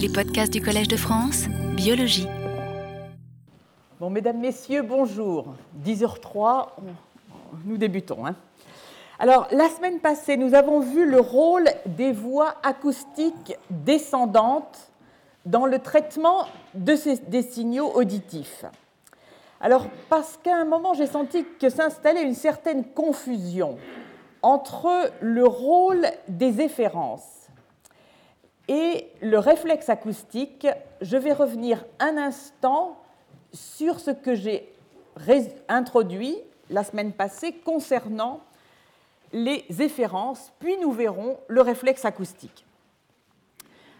Les podcasts du Collège de France, biologie. Bon, mesdames, messieurs, bonjour. 10h03, nous débutons. Hein. Alors, la semaine passée, nous avons vu le rôle des voix acoustiques descendantes dans le traitement des signaux auditifs. Alors, parce qu'à un moment, j'ai senti que s'installait une certaine confusion entre le rôle des efférences et le réflexe acoustique, je vais revenir un instant sur ce que j'ai introduit la semaine passée concernant les efférences, puis nous verrons le réflexe acoustique.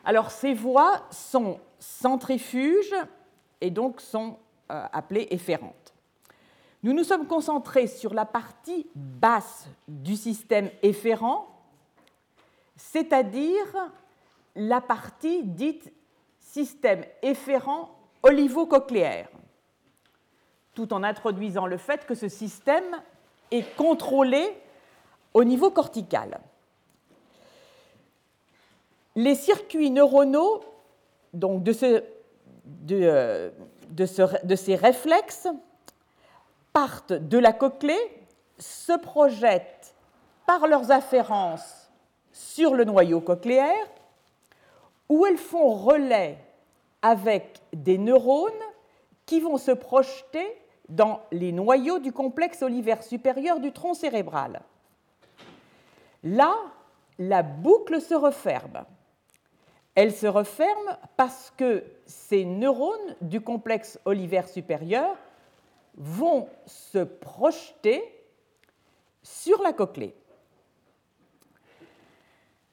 Alors ces voix sont centrifuges et donc sont euh, appelées efférentes. Nous nous sommes concentrés sur la partie basse du système efférent, c'est-à-dire la partie dite système efférent olivocochléaire, tout en introduisant le fait que ce système est contrôlé au niveau cortical. Les circuits neuronaux donc de, euh, ces réflexes partent de la cochlée, se projettent par leurs afférences sur le noyau cochléaire, où elles font relais avec des neurones qui vont se projeter dans les noyaux du complexe olivaire supérieur du tronc cérébral. Là, la boucle se referme. Elle se referme parce que ces neurones du complexe olivaire supérieur vont se projeter sur la cochlée.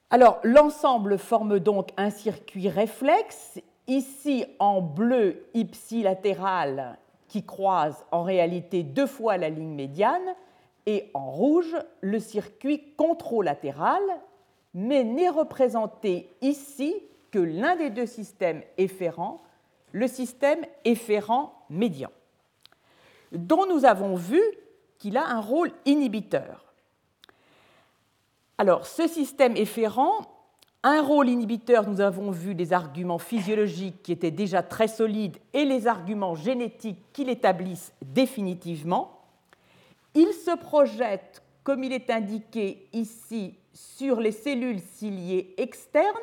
Alors, l'ensemble forme donc un circuit réflexe, ici en bleu ipsilatéral, qui croise en réalité deux fois la ligne médiane, et en rouge le circuit controlatéral, mais n'est représenté ici que l'un des deux systèmes efférents, le système efférent médian dont nous avons vu qu'il a un rôle inhibiteur. Alors, ce système efférent, un rôle inhibiteur, nous avons vu des arguments physiologiques qui étaient déjà très solides et les arguments génétiques qui l'établissent définitivement. Il se projette, comme il est indiqué ici, sur les cellules ciliées externes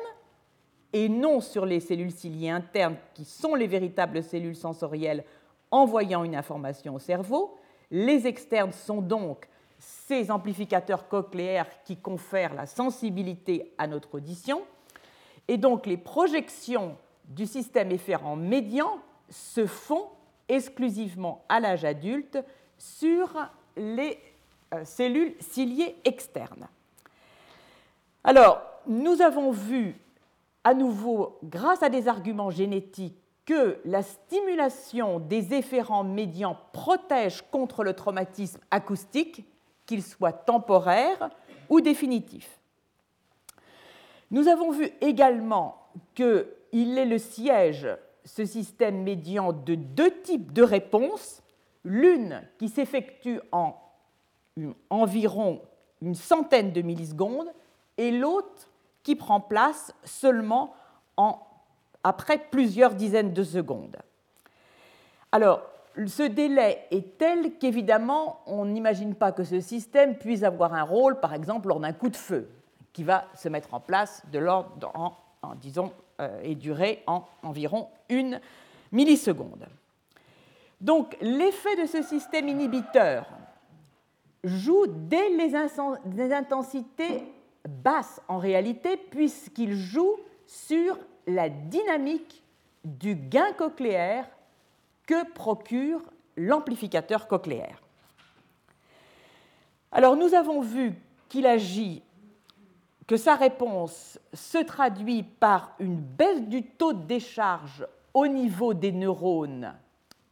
et non sur les cellules ciliées internes qui sont les véritables cellules sensorielles envoyant une information au cerveau. Les externes sont donc ces amplificateurs cochléaires qui confèrent la sensibilité à notre audition. Et donc les projections du système efférent médian se font exclusivement à l'âge adulte sur les euh, cellules ciliées externes. Alors, nous avons vu à nouveau, grâce à des arguments génétiques, que la stimulation des efférents médians protège contre le traumatisme acoustique, qu'il soit temporaire ou définitif. Nous avons vu également qu'il est le siège, ce système médian, de deux types de réponses, l'une qui s'effectue en environ une centaine de millisecondes et l'autre qui prend place seulement en après plusieurs dizaines de secondes. Alors, ce délai est tel qu'évidemment, on n'imagine pas que ce système puisse avoir un rôle, par exemple, lors d'un coup de feu, qui va se mettre en place de l'ordre, en, disons, euh, et durer en environ une milliseconde. Donc, l'effet de ce système inhibiteur joue dès les intensités basses en réalité, puisqu'il joue sur la dynamique du gain cochléaire que procure l'amplificateur cochléaire. Alors nous avons vu qu'il agit, que sa réponse se traduit par une baisse du taux de décharge au niveau des neurones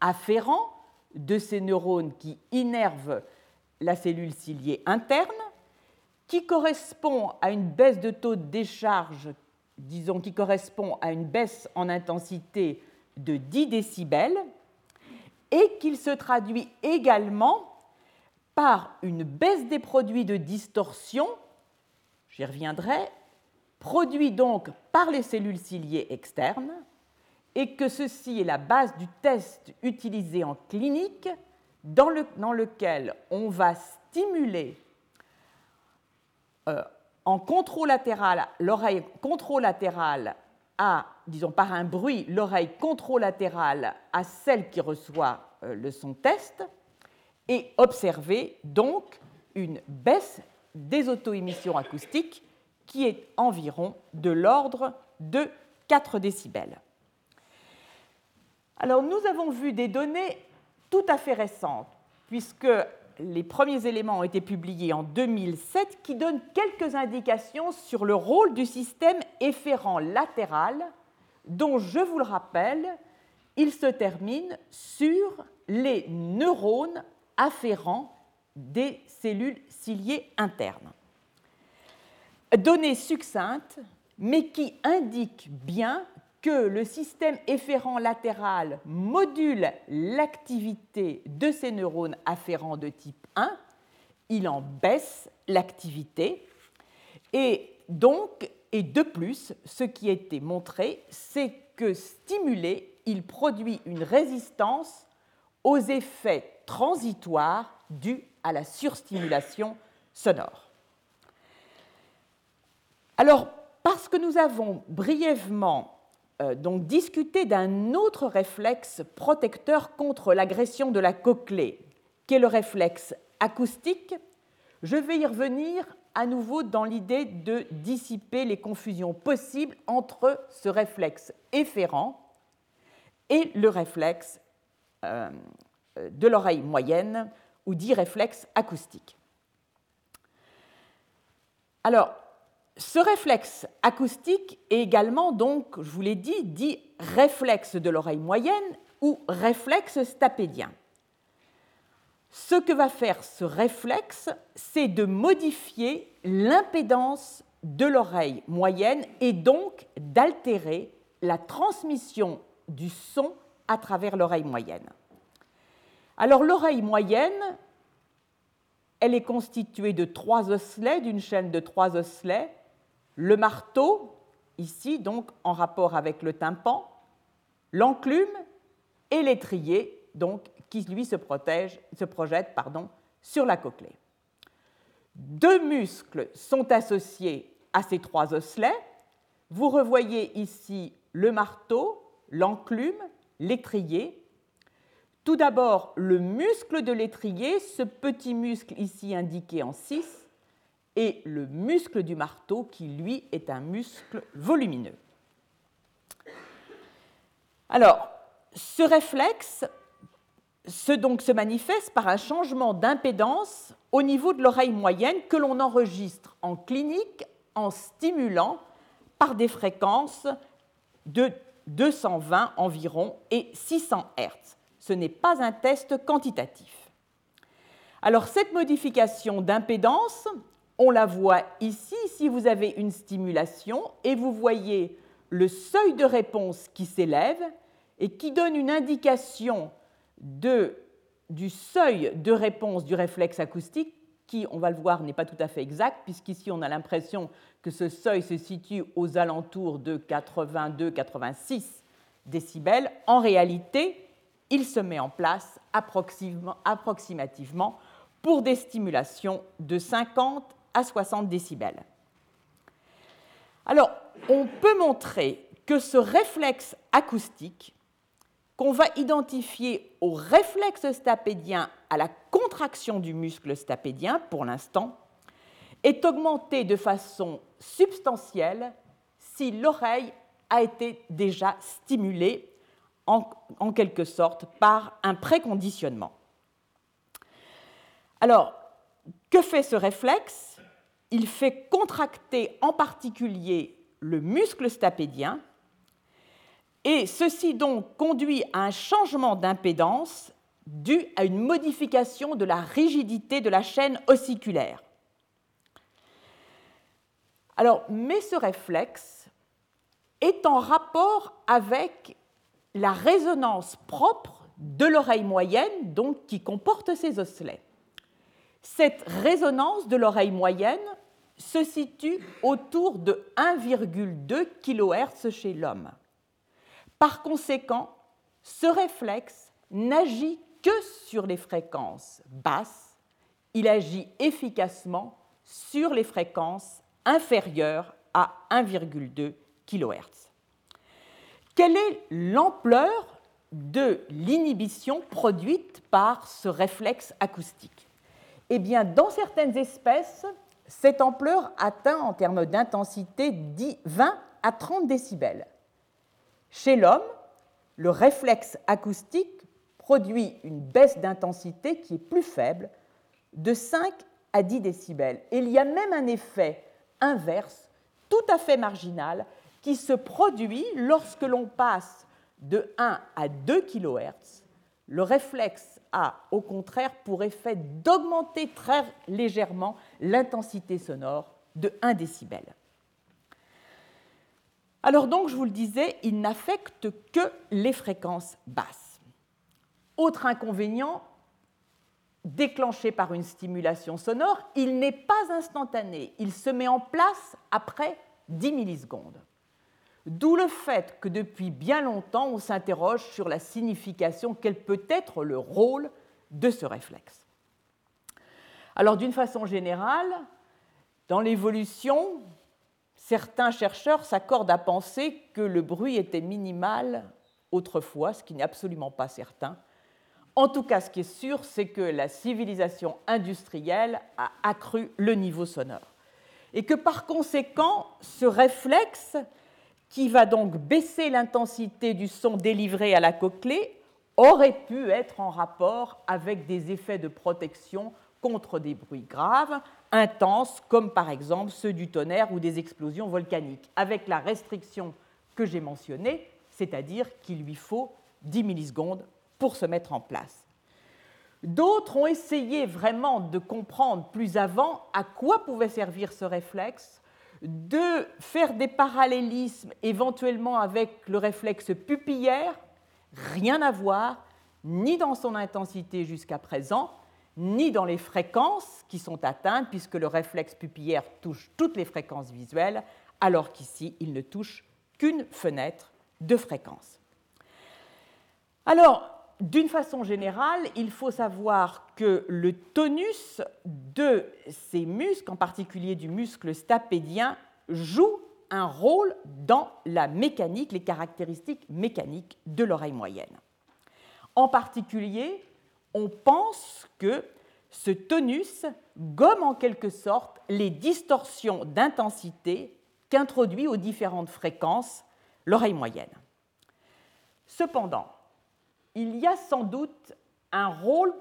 afférents, de ces neurones qui innervent la cellule ciliée interne, qui correspond à une baisse de taux de décharge disons, qui correspond à une baisse en intensité de 10 décibels, et qu'il se traduit également par une baisse des produits de distorsion, j'y reviendrai, produit donc par les cellules ciliées externes et que ceci est la base du test utilisé en clinique dans, lequel on va stimuler euh, en controlatéral l'oreille controlatéral à, disons par un bruit, l'oreille controlatérale à celle qui reçoit euh, le son test et observer donc une baisse des auto-émissions acoustiques qui est environ de l'ordre de 4 décibels. Alors nous avons vu des données tout à fait récentes, puisque les premiers éléments ont été publiés en 2007 qui donnent quelques indications sur le rôle du système efférent latéral, dont, je vous le rappelle, il se termine sur les neurones afférents des cellules ciliées internes. Données succinctes, mais qui indiquent bien que le système efférent latéral module l'activité de ces neurones afférents de type 1, il en baisse l'activité, et donc, et de plus, ce qui a été montré, c'est que stimulé, il produit une résistance aux effets transitoires dus à la surstimulation sonore. Alors, parce que nous avons brièvement donc discuté d'un autre réflexe protecteur contre l'agression de la cochlée, qui est le réflexe acoustique, je vais y revenir à nouveau dans l'idée de dissiper les confusions possibles entre ce réflexe efférent et le réflexe euh, de l'oreille moyenne, ou dit réflexe acoustique. Alors, ce réflexe acoustique est également, donc, je vous l'ai dit, dit réflexe de l'oreille moyenne ou réflexe stapédien. Ce que va faire ce réflexe, c'est de modifier l'impédance de l'oreille moyenne et donc d'altérer la transmission du son à travers l'oreille moyenne. Alors l'oreille moyenne, elle est constituée de trois osselets, d'une chaîne de trois osselets le marteau, ici donc en rapport avec le tympan, l'enclume et l'étrier, donc qui lui se, protège, projette sur la cochlée. Deux muscles sont associés à ces trois osselets. Vous revoyez ici le marteau, l'enclume, l'étrier. Tout d'abord, le muscle de l'étrier, ce petit muscle ici indiqué en 6, et le muscle du marteau qui, lui, est un muscle volumineux. Alors, ce réflexe se, manifeste par un changement d'impédance au niveau de l'oreille moyenne que l'on enregistre en clinique en stimulant par des fréquences de 220 environ et 600 Hz. Ce n'est pas un test quantitatif. Alors cette modification d'impédance, on la voit ici, si vous avez une stimulation et vous voyez le seuil de réponse qui s'élève et qui donne une indication du seuil de réponse du réflexe acoustique qui, on va le voir, n'est pas tout à fait exact, puisqu'ici on a l'impression que ce seuil se situe aux alentours de 82-86 décibels. En réalité, il se met en place approximativement pour des stimulations de 50 à 60 décibels. Alors, on peut montrer que ce réflexe acoustique, qu'on va identifier au réflexe stapédien à la contraction du muscle stapédien pour l'instant, est augmenté de façon substantielle si l'oreille a été déjà stimulée en, en, quelque sorte par un préconditionnement. Alors, que fait ce réflexe? Il fait contracter en particulier le muscle stapédien, et ceci donc conduit à un changement d'impédance dû à une modification de la rigidité de la chaîne ossiculaire. Alors, mais ce réflexe est en rapport avec la résonance propre de l'oreille moyenne, donc qui comporte ces osselets. Cette résonance de l'oreille moyenne se situe autour de 1,2 kHz chez l'homme. Par conséquent, ce réflexe n'agit que sur les fréquences basses, il agit efficacement sur les fréquences inférieures à 1,2 kHz. Quelle est l'ampleur de l'inhibition produite par ce réflexe acoustique? Eh bien, dans certaines espèces, cette ampleur atteint en termes d'intensité 20 à 30 décibels. Chez l'homme, le réflexe acoustique produit une baisse d'intensité qui est plus faible, de 5 à 10 décibels. Et il y a même un effet inverse, tout à fait marginal, qui se produit lorsque l'on passe de 1 à 2 kHz. Le réflexe a au contraire pour effet d'augmenter très légèrement l'intensité sonore de 1 décibel. Alors donc, je vous le disais, il n'affecte que les fréquences basses. Autre inconvénient, déclenché par une stimulation sonore, il n'est pas instantané, il se met en place après 10 millisecondes. D'où le fait que depuis bien longtemps, on s'interroge sur la signification, quel peut être le rôle de ce réflexe. Alors d'une façon générale, dans l'évolution, certains chercheurs s'accordent à penser que le bruit était minimal autrefois, ce qui n'est absolument pas certain. En tout cas, ce qui est sûr, c'est que la civilisation industrielle a accru le niveau sonore. Et que par conséquent, ce réflexe, qui va donc baisser l'intensité du son délivré à la cochlée, aurait pu être en rapport avec des effets de protection contre des bruits graves, intenses, comme par exemple ceux du tonnerre ou des explosions volcaniques, avec la restriction que j'ai mentionnée, c'est-à-dire qu'il lui faut 10 millisecondes pour se mettre en place. D'autres ont essayé vraiment de comprendre plus avant à quoi pouvait servir ce réflexe, de faire des parallélismes éventuellement avec le réflexe pupillaire, rien à voir, ni dans son intensité jusqu'à présent, ni dans les fréquences qui sont atteintes, puisque le réflexe pupillaire touche toutes les fréquences visuelles, alors qu'ici, il ne touche qu'une fenêtre de fréquence. Alors, d'une façon générale, il faut savoir que le tonus de ces muscles, en particulier du muscle stapédien, joue un rôle dans la mécanique, les caractéristiques mécaniques de l'oreille moyenne. En particulier, on pense que ce tonus gomme en quelque sorte les distorsions d'intensité qu'introduit aux différentes fréquences l'oreille moyenne. Cependant, il y a sans doute un rôle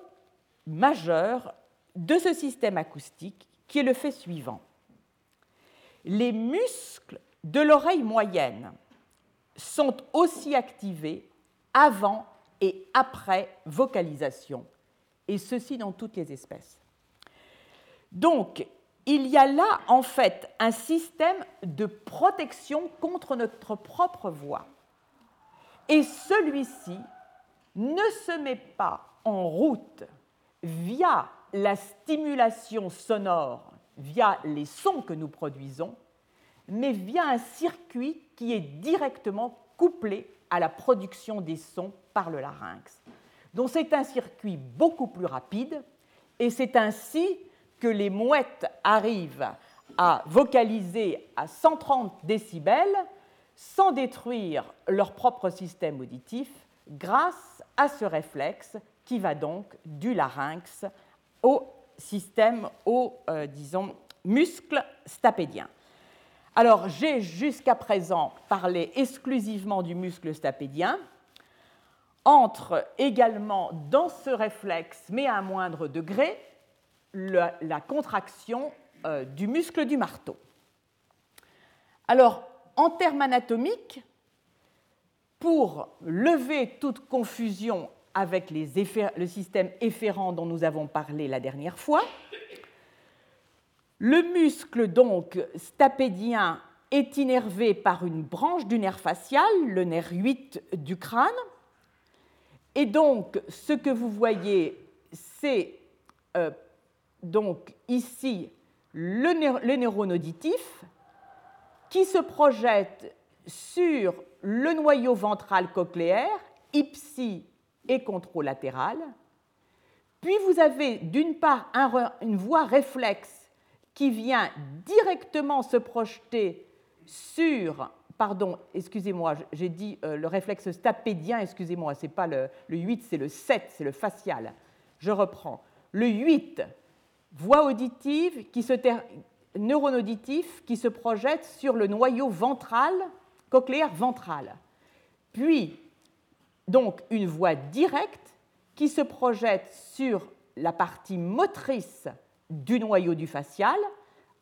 majeur de ce système acoustique qui est le fait suivant. Les muscles de l'oreille moyenne sont aussi activés avant et après vocalisation, et ceci dans toutes les espèces. Donc, il y a là en fait un système de protection contre notre propre voix. Et celui-ci ne se met pas en route via la stimulation sonore, via les sons que nous produisons, mais via un circuit qui est directement couplé à la production des sons par le larynx. Donc c'est un circuit beaucoup plus rapide et c'est ainsi que les mouettes arrivent à vocaliser à 130 décibels sans détruire leur propre système auditif grâce à ce réflexe qui va donc du larynx au système, au, euh, disons, muscle stapédien. Alors, j'ai jusqu'à présent parlé exclusivement du muscle stapédien. Entre également dans ce réflexe, mais à un moindre degré, la, contraction euh, du muscle du marteau. Alors, en termes anatomiques, pour lever toute confusion avec le système efférent dont nous avons parlé la dernière fois, le muscle donc stapédien est innervé par une branche du nerf facial, le nerf 8 du crâne. Et donc, ce que vous voyez, c'est euh, donc ici le, neurone auditif qui se projette sur le noyau ventral cochléaire, ipsi et controlatéral. Puis vous avez d'une part une voie réflexe qui vient directement se projeter sur, pardon, excusez-moi, j'ai dit euh, le réflexe stapédien, excusez-moi, c'est pas le, le 8, c'est le 7, c'est le facial. Je reprends. Le 8, voie auditive qui se neurone auditif qui se projette sur le noyau ventral, cochléaire ventral. Puis, donc, une voie directe qui se projette sur la partie motrice du noyau du facial,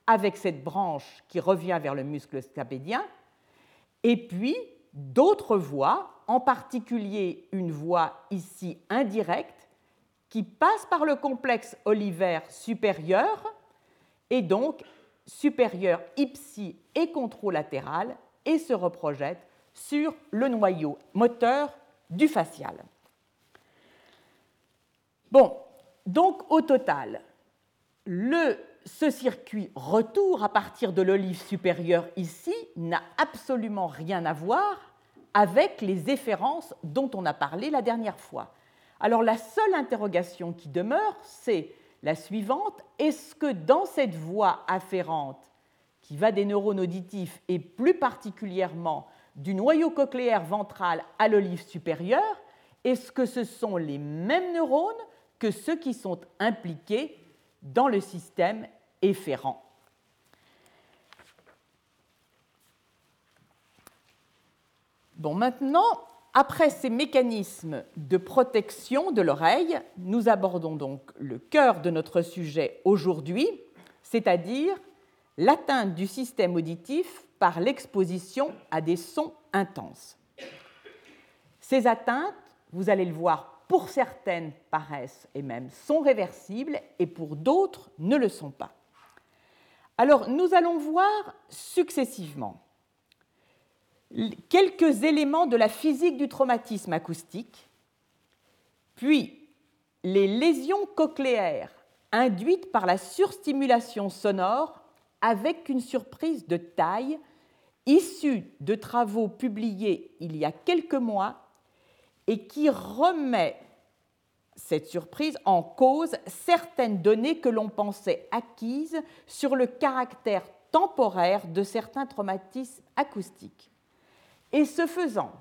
avec cette branche qui revient vers le muscle scapédien, et puis d'autres voies, en particulier une voie ici indirecte, qui passe par le complexe olivaire supérieur, et donc supérieur ipsi et controlatéral, et se reprojette sur le noyau moteur du facial. Bon, donc au total, ce circuit retour à partir de l'olive supérieure ici n'a absolument rien à voir avec les efférences dont on a parlé la dernière fois. Alors la seule interrogation qui demeure, c'est la suivante. Est-ce que dans cette voie afférente, qui va des neurones auditifs et plus particulièrement du noyau cochléaire ventral à l'olive supérieure, est-ce que ce sont les mêmes neurones que ceux qui sont impliqués dans le système efférent? Bon, maintenant, après ces mécanismes de protection de l'oreille, nous abordons donc le cœur de notre sujet aujourd'hui, c'est-à-dire l'atteinte du système auditif par l'exposition à des sons intenses. Ces atteintes, vous allez le voir pour certaines paraissent et même sont réversibles et pour d'autres ne le sont pas. Alors nous allons voir successivement quelques éléments de la physique du traumatisme acoustique, puis les lésions cochléaires induites par la surstimulation sonore avec une surprise de taille issue de travaux publiés il y a quelques mois et qui remet cette surprise en cause certaines données que l'on pensait acquises sur le caractère temporaire de certains traumatismes acoustiques. Et ce faisant,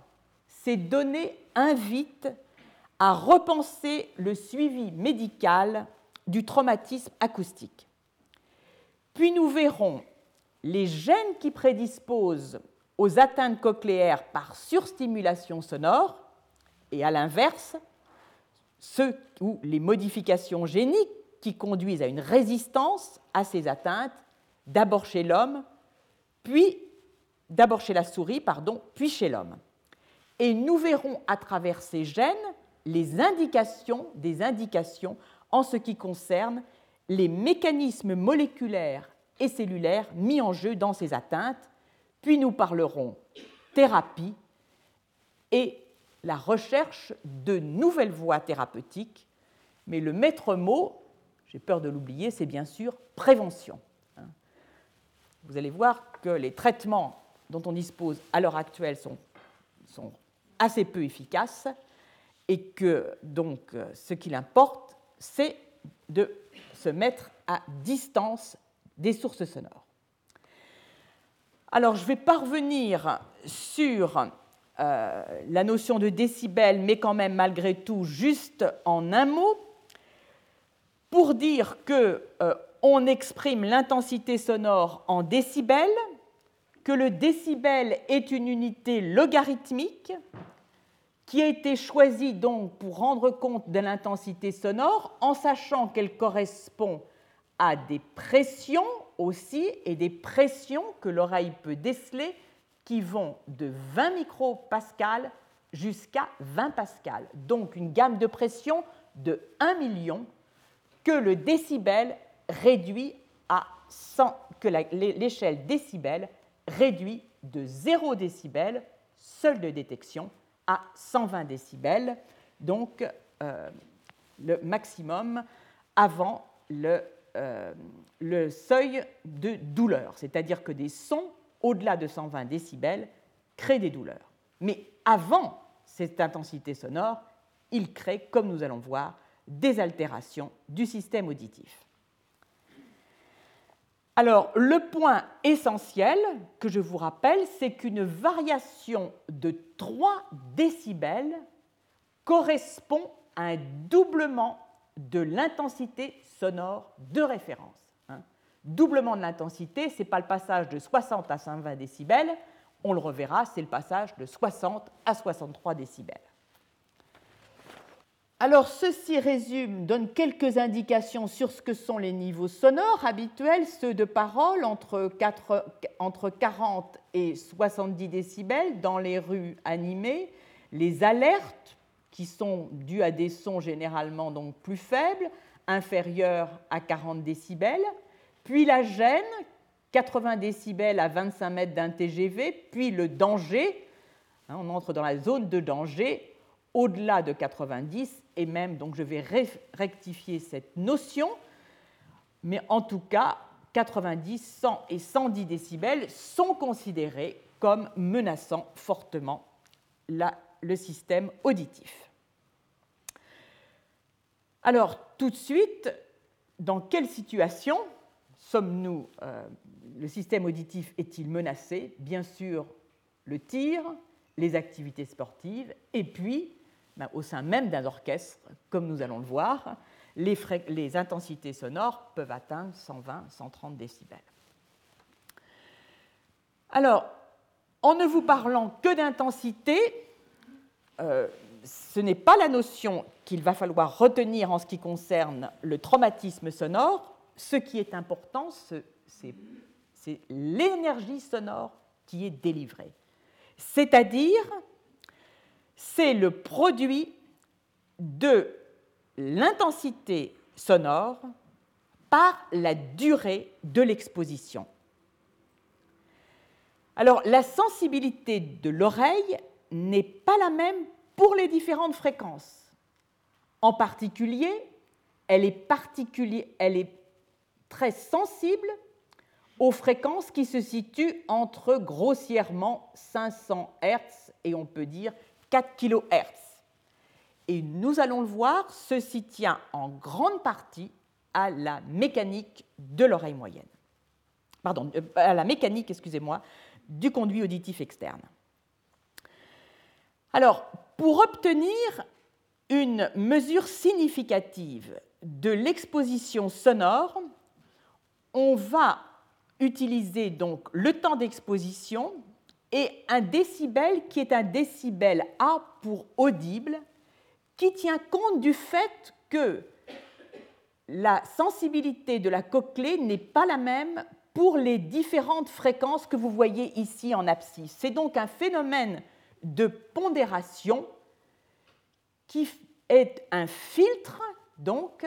ces données invitent à repenser le suivi médical du traumatisme acoustique. Puis nous verrons les gènes qui prédisposent aux atteintes cochléaires par surstimulation sonore et à l'inverse, ceux ou les modifications géniques qui conduisent à une résistance à ces atteintes, d'abord chez l'homme, puis chez la souris, pardon, puis chez l'homme. Et nous verrons à travers ces gènes les indications des indications en ce qui concerne les mécanismes moléculaires et cellulaires mis en jeu dans ces atteintes, puis nous parlerons thérapie et la recherche de nouvelles voies thérapeutiques, mais le maître mot, j'ai peur de l'oublier, c'est bien sûr prévention. Vous allez voir que les traitements dont on dispose à l'heure actuelle sont, sont, assez peu efficaces et que donc ce qu'il importe, c'est de se mettre à distance des sources sonores. Alors je vais parvenir sur euh, la notion de décibel, mais quand même malgré tout juste en un mot, pour dire que euh, on exprime l'intensité sonore en décibels, que le décibel est une unité logarithmique qui a été choisie donc pour rendre compte de l'intensité sonore en sachant qu'elle correspond à des pressions aussi et des pressions que l'oreille peut déceler qui vont de 20 micropascales jusqu'à 20 pascales. Donc une gamme de pression de 1 million que le décibel réduit à 100, que l'échelle décibel réduit de 0 décibel, seul de détection, à 120 décibels, donc euh, le maximum avant le euh, le seuil de douleur, c'est-à-dire que des sons au-delà de 120 décibels créent des douleurs. Mais avant cette intensité sonore, ils créent, comme nous allons voir, des altérations du système auditif. Alors, le point essentiel que je vous rappelle, c'est qu'une variation de 3 décibels correspond à un doublement de l'intensité sonore de référence. Hein. Doublement de l'intensité, ce n'est pas le passage de 60 à 120 décibels, on le reverra, c'est le passage de 60 à 63 décibels. Alors, ceci résume, donne quelques indications sur ce que sont les niveaux sonores habituels, ceux de parole entre, 40 et 70 décibels dans les rues animées, les alertes qui sont dues à des sons généralement donc plus faibles, inférieurs à 40 décibels, puis la gêne, 80 décibels à 25 mètres d'un TGV, puis le danger, hein, on entre dans la zone de danger au-delà de 90 et même, donc je vais rectifier cette notion, mais en tout cas, 90, 100 et 110 décibels sont considérés comme menaçant fortement le système auditif. Alors, tout de suite, dans quelle situation sommes-nous euh, Le système auditif est-il menacé? Bien sûr, le tir, les activités sportives, et puis au sein même d'un orchestre, comme nous allons le voir, les, intensités sonores peuvent atteindre 120, 130 décibels. Alors, en ne vous parlant que d'intensité, euh, ce n'est pas la notion qu'il va falloir retenir en ce qui concerne le traumatisme sonore. Ce qui est important, c'est l'énergie sonore qui est délivrée. C'est-à-dire c'est le produit de l'intensité sonore par la durée de l'exposition. Alors la sensibilité de l'oreille n'est pas la même pour les différentes fréquences. En particulier, elle est, très sensible aux fréquences qui se situent entre grossièrement 500 Hz et on peut dire 4 kHz. Et nous allons le voir, ceci tient en grande partie à la mécanique de l'oreille moyenne. Pardon, euh, à la mécanique, excusez-moi, du conduit auditif externe. Alors, pour obtenir une mesure significative de l'exposition sonore, on va utiliser donc le temps d'exposition et un décibel qui est un décibel A pour audible, qui tient compte du fait que la sensibilité de la cochlée n'est pas la même pour les différentes fréquences que vous voyez ici en abscisse. C'est donc un phénomène de pondération qui est un filtre donc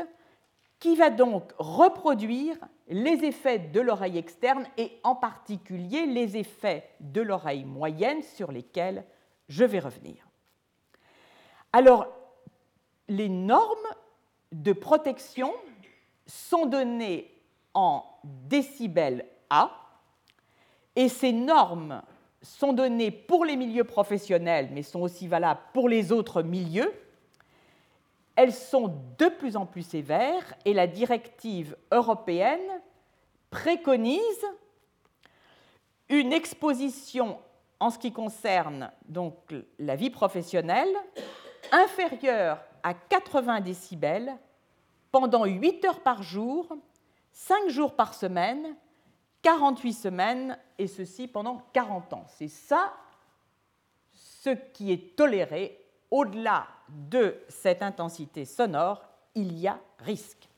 qui va donc reproduire les effets de l'oreille externe et en particulier les effets de l'oreille moyenne sur lesquels je vais revenir. Alors, les normes de protection sont données en décibels A et ces normes sont données pour les milieux professionnels mais sont aussi valables pour les autres milieux elles sont de plus en plus sévères et la directive européenne préconise une exposition en ce qui concerne donc la vie professionnelle inférieure à 80 décibels pendant 8 heures par jour, 5 jours par semaine, 48 semaines, et ceci pendant 40 ans. C'est ça ce qui est toléré au-delà de cette intensité sonore, il y a risque.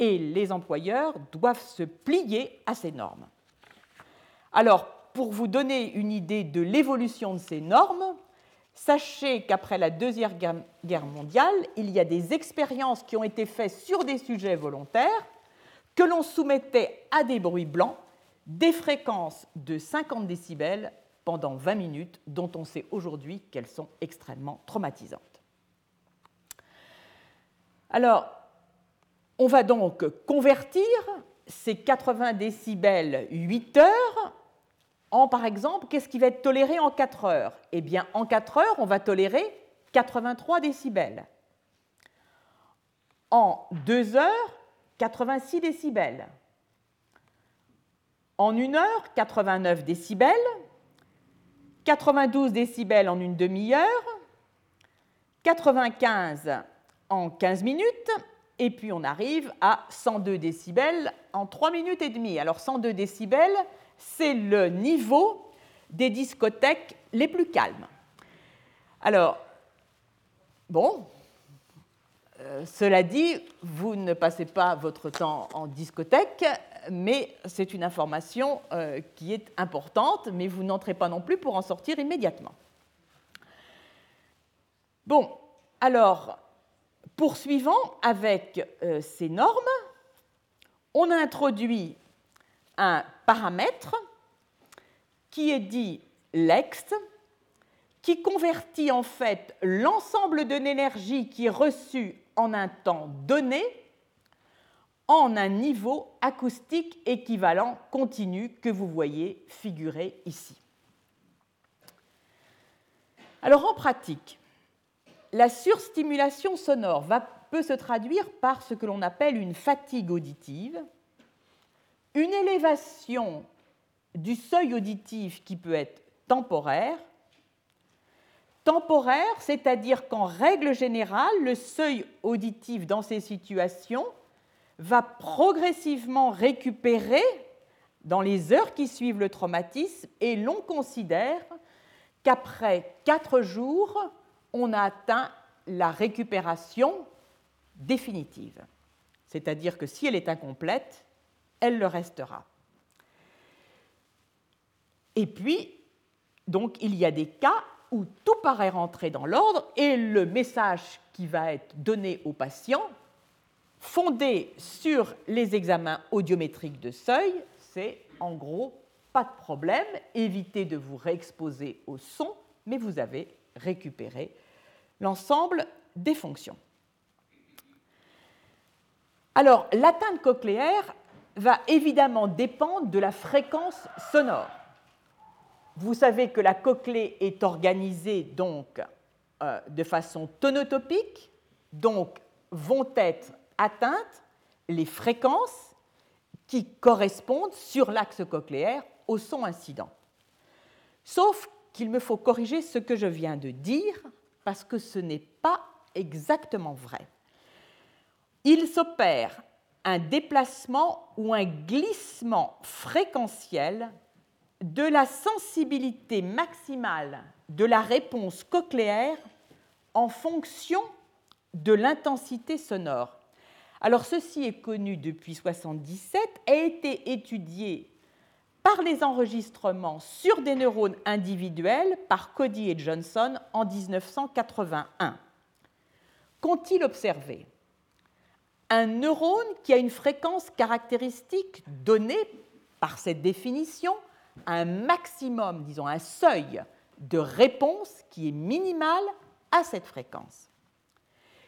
Et les employeurs doivent se plier à ces normes. Alors, pour vous donner une idée de l'évolution de ces normes, sachez qu'après la Deuxième Guerre mondiale, il y a des expériences qui ont été faites sur des sujets volontaires que l'on soumettait à des bruits blancs, des fréquences de 50 décibels pendant 20 minutes, dont on sait aujourd'hui qu'elles sont extrêmement traumatisantes. Alors, On va donc convertir ces 80 décibels 8 heures en, par exemple, qu'est-ce qui va être toléré en 4 heures? Eh bien, en 4 heures, on va tolérer 83 décibels. En 2 heures, 86 décibels. En 1 heure, 89 décibels. 92 décibels en une demi-heure. 95 en 15 minutes et puis on arrive à 102 décibels en 3 minutes et demie. Alors 102 décibels, c'est le niveau des discothèques les plus calmes. Alors, bon, euh, cela dit, vous ne passez pas votre temps en discothèque, mais c'est une information euh, qui est importante, mais vous n'entrez pas non plus pour en sortir immédiatement. Bon, alors, Poursuivant avec euh, ces normes, on introduit un paramètre qui est dit l'ex, qui convertit en fait l'ensemble de l'énergie qui est reçue en un temps donné en un niveau acoustique équivalent continu que vous voyez figuré ici. Alors en pratique, la surstimulation sonore peut se traduire par ce que l'on appelle une fatigue auditive, une élévation du seuil auditif qui peut être temporaire. Temporaire, c'est-à-dire qu'en règle générale, le seuil auditif dans ces situations va progressivement récupérer dans les heures qui suivent le traumatisme et l'on considère qu'après quatre jours, on a atteint la récupération définitive. C'est-à-dire que si elle est incomplète, elle le restera. Et puis, donc, il y a des cas où tout paraît rentrer dans l'ordre et le message qui va être donné au patient, fondé sur les examens audiométriques de seuil, c'est en gros pas de problème, évitez de vous réexposer au son, mais vous avez récupérer l'ensemble des fonctions. Alors, l'atteinte cochléaire va évidemment dépendre de la fréquence sonore. Vous savez que la cochlée est organisée donc euh, de façon tonotopique, donc vont être atteintes les fréquences qui correspondent sur l'axe cochléaire au son incident. Sauf qu'il me faut corriger ce que je viens de dire parce que ce n'est pas exactement vrai. Il s'opère un déplacement ou un glissement fréquentiel de la sensibilité maximale de la réponse cochléaire en fonction de l'intensité sonore. Alors ceci est connu depuis 1977, a été étudié par les enregistrements sur des neurones individuels par Cody et Johnson en 1981. Qu'ont-ils observé? Un neurone qui a une fréquence caractéristique donnée par cette définition, un maximum, disons un seuil de réponse qui est minimal à cette fréquence.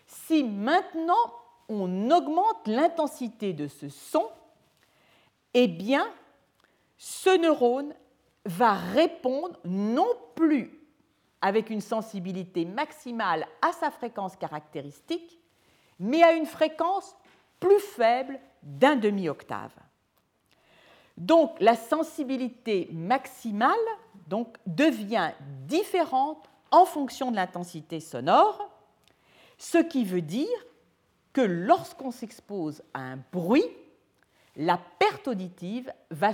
Si maintenant on augmente l'intensité de ce son, eh bien, ce neurone va répondre non plus avec une sensibilité maximale à sa fréquence caractéristique, mais à une fréquence plus faible d'un demi-octave. Donc la sensibilité maximale devient différente en fonction de l'intensité sonore, ce qui veut dire que lorsqu'on s'expose à un bruit, la perte auditive, va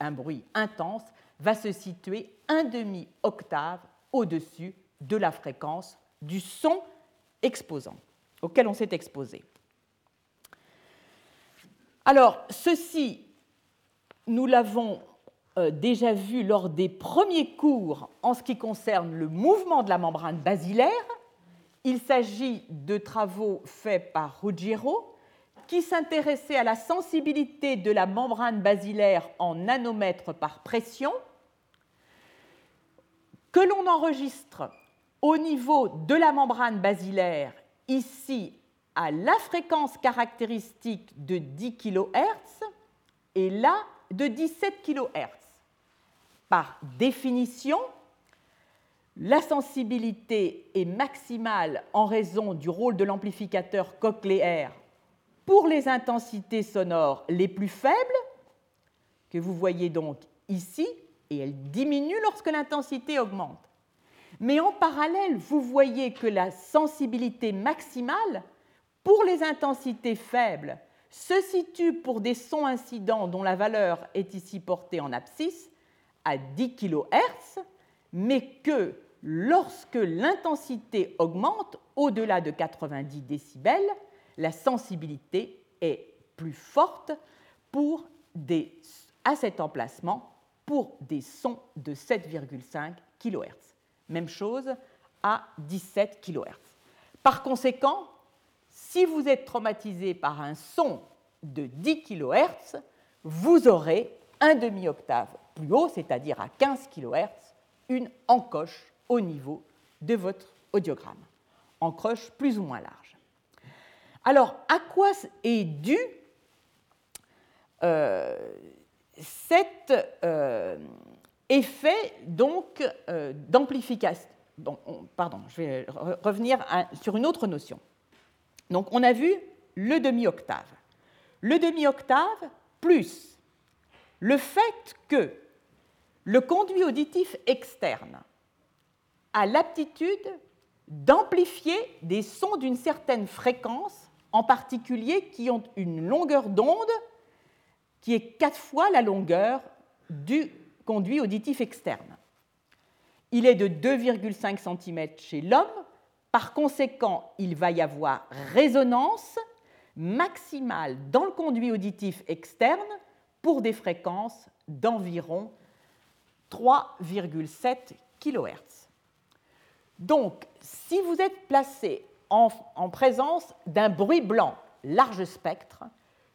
un bruit intense, va se situer un demi-octave au-dessus de la fréquence du son exposant, auquel on s'est exposé. Alors, ceci, nous l'avons euh, déjà vu lors des premiers cours en ce qui concerne le mouvement de la membrane basilaire. Il s'agit de travaux faits par Ruggiero qui s'intéressait à la sensibilité de la membrane basilaire en nanomètres par pression, que l'on enregistre au niveau de la membrane basilaire, ici à la fréquence caractéristique de 10 kHz et là de 17 kHz. Par définition, la sensibilité est maximale en raison du rôle de l'amplificateur cochléaire pour les intensités sonores les plus faibles, que vous voyez donc ici, et elle diminue lorsque l'intensité augmente. Mais en parallèle, vous voyez que la sensibilité maximale pour les intensités faibles se situe pour des sons incidents dont la valeur est ici portée en abscisse à 10 kHz, mais que lorsque l'intensité augmente au-delà de 90 décibels, la sensibilité est plus forte à cet emplacement pour des sons de 7,5 kHz. Même chose à 17 kHz. Par conséquent, si vous êtes traumatisé par un son de 10 kHz, vous aurez un demi-octave plus haut, c'est-à-dire à 15 kHz, une encoche au niveau de votre audiogramme. Encoche plus ou moins large. Alors, à quoi est dû euh, cet euh, effet donc euh, d'amplification? Pardon, je vais revenir sur une autre notion. Donc, on a vu le demi-octave. Le demi-octave plus le fait que le conduit auditif externe a l'aptitude d'amplifier des sons d'une certaine fréquence, en particulier qui ont une longueur d'onde qui est quatre fois la longueur du conduit auditif externe. Il est de 2,5 cm chez l'homme, par conséquent, il va y avoir résonance maximale dans le conduit auditif externe pour des fréquences d'environ 3,7 kHz. Donc, si vous êtes placé en, présence d'un bruit blanc large spectre,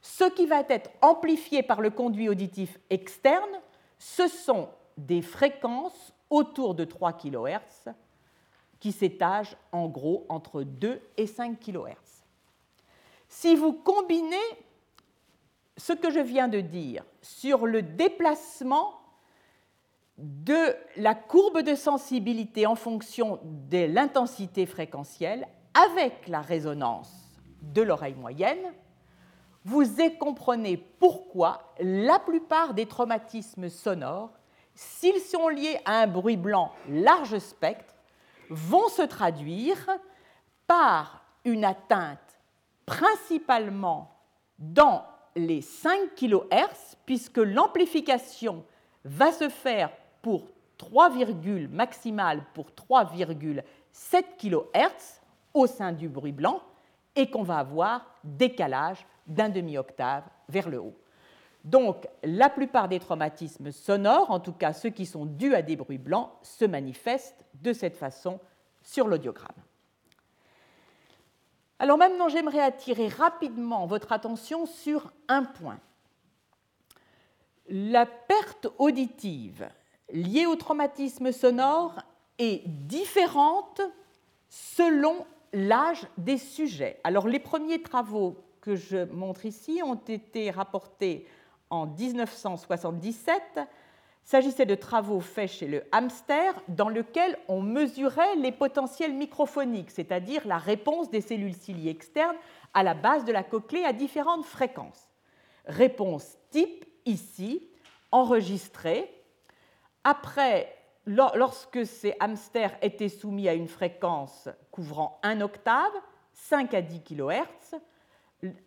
ce qui va être amplifié par le conduit auditif externe, ce sont des fréquences autour de 3 kHz qui s'étagent en gros entre 2 et 5 kHz. Si vous combinez ce que je viens de dire sur le déplacement de la courbe de sensibilité en fonction de l'intensité fréquentielle avec la résonance de l'oreille moyenne, vous comprenez pourquoi la plupart des traumatismes sonores, s'ils sont liés à un bruit blanc large spectre, vont se traduire par une atteinte principalement dans les 5 kHz, puisque l'amplification va se faire pour 3, maximales pour 3,7 kHz au sein du bruit blanc et qu'on va avoir décalage d'un demi-octave vers le haut. Donc, la plupart des traumatismes sonores, en tout cas ceux qui sont dus à des bruits blancs, se manifestent de cette façon sur l'audiogramme. Alors maintenant, j'aimerais attirer rapidement votre attention sur un point. La perte auditive liée au traumatisme sonore est différente selon l'âge des sujets. Alors les premiers travaux que je montre ici ont été rapportés en 1977. S'agissait de travaux faits chez le hamster dans lesquels on mesurait les potentiels microphoniques, c'est-à-dire la réponse des cellules ciliées externes à la base de la cochlée à différentes fréquences. Réponse type ici, enregistrée après, lorsque ces hamsters étaient soumis à une fréquence couvrant 1 octave, 5 à 10 kHz,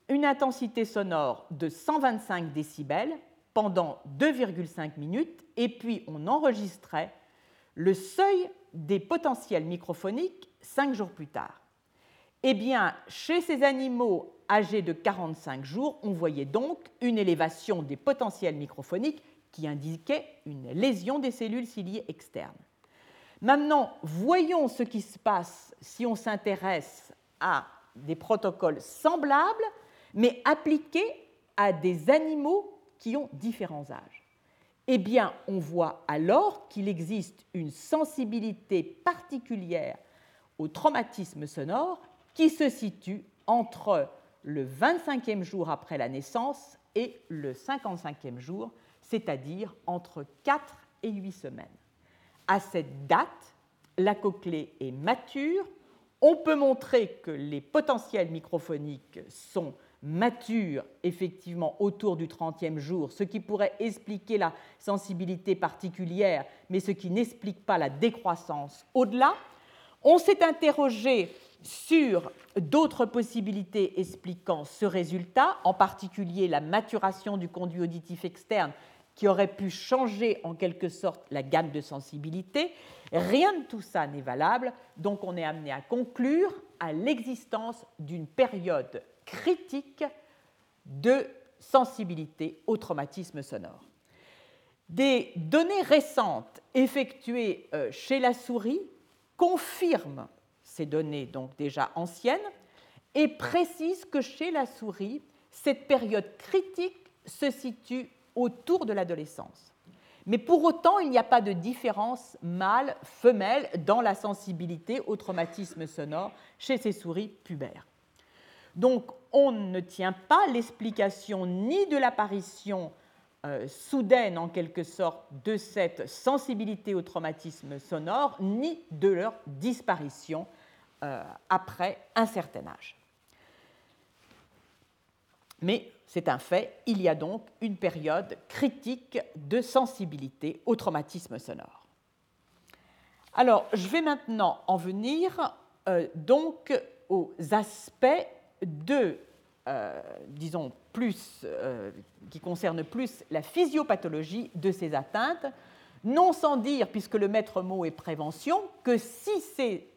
une intensité sonore de 125 décibels pendant 2,5 minutes, et puis on enregistrait le seuil des potentiels microphoniques 5 jours plus tard. Eh bien, chez ces animaux âgés de 45 jours, on voyait donc une élévation des potentiels microphoniques qui indiquait une lésion des cellules ciliées externes. Maintenant, voyons ce qui se passe si on s'intéresse à des protocoles semblables, mais appliqués à des animaux qui ont différents âges. Eh bien, on voit alors qu'il existe une sensibilité particulière au traumatisme sonore qui se situe entre le 25e jour après la naissance et le 55e jour, c'est-à-dire entre 4 et 8 semaines. À cette date, la cochlée est mature. On peut montrer que les potentiels microphoniques sont matures effectivement autour du 30e jour, ce qui pourrait expliquer la sensibilité particulière, mais ce qui n'explique pas la décroissance au-delà. On s'est interrogé sur d'autres possibilités expliquant ce résultat, en particulier la maturation du conduit auditif externe qui aurait pu changer en quelque sorte la gamme de sensibilité. Rien de tout ça n'est valable, donc on est amené à conclure à l'existence d'une période critique de sensibilité au traumatisme sonore. Des données récentes effectuées euh, chez la souris confirment ces données donc déjà anciennes et précisent que chez la souris, cette période critique se situe autour de l'adolescence. Mais pour autant, il n'y a pas de différence mâle-femelle dans la sensibilité au traumatisme sonore chez ces souris pubères. Donc on ne tient pas l'explication ni de l'apparition euh, soudaine en quelque sorte de cette sensibilité au traumatisme sonore, ni de leur disparition euh, après un certain âge. Mais c'est un fait, il y a donc une période critique de sensibilité au traumatisme sonore. Alors, je vais maintenant en venir euh, donc aux aspects de, euh, disons, plus, euh, qui concerne plus la physiopathologie de ces atteintes, non sans dire, puisque le maître mot est prévention, que si ces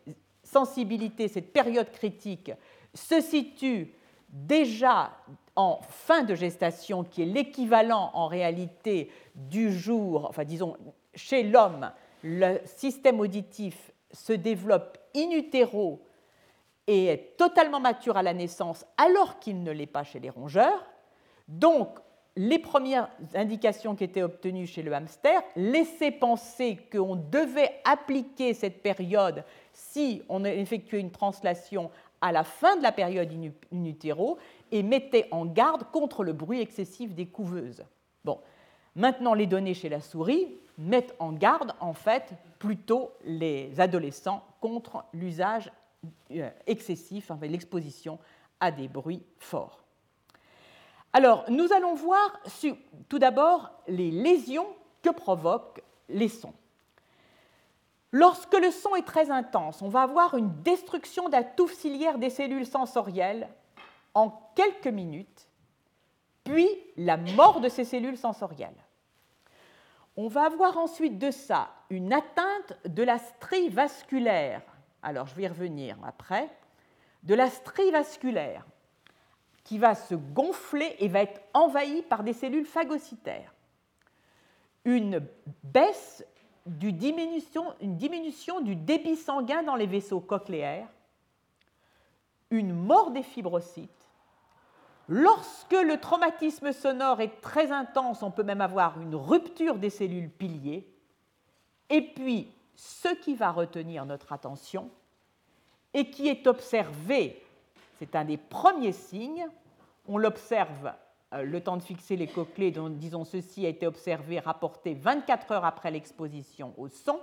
sensibilités, cette période critique, se situent déjà en fin de gestation, qui est l'équivalent en réalité du jour, enfin disons, chez l'homme, le système auditif se développe in utero et est totalement mature à la naissance alors qu'il ne l'est pas chez les rongeurs. Donc, les premières indications qui étaient obtenues chez le hamster laissaient penser qu'on devait appliquer cette période si on effectuait une translation à la fin de la période in et mettaient en garde contre le bruit excessif des couveuses. Bon, maintenant les données chez la souris mettent en garde en fait plutôt les adolescents contre l'usage euh, excessif, l'exposition à des bruits forts. Alors, nous allons voir tout d'abord les lésions que provoquent les sons. Lorsque le son est très intense, on va avoir une destruction de la ciliaire des cellules sensorielles en quelques minutes, puis la mort de ces cellules sensorielles. On va avoir ensuite de ça une atteinte de la strie vasculaire alors je vais y revenir après, de la strie vasculaire qui va se gonfler et va être envahie par des cellules phagocytaires. Une baisse diminution, une diminution du débit sanguin dans les vaisseaux cochléaires, une mort des fibrocytes. Lorsque le traumatisme sonore est très intense, on peut même avoir une rupture des cellules piliers. Et puis ce qui va retenir notre attention et qui est observé, c'est un des premiers signes, on l'observe le temps de fixer les cochlées, dont disons ceci a été observé, rapporté 24 heures après l'exposition au son,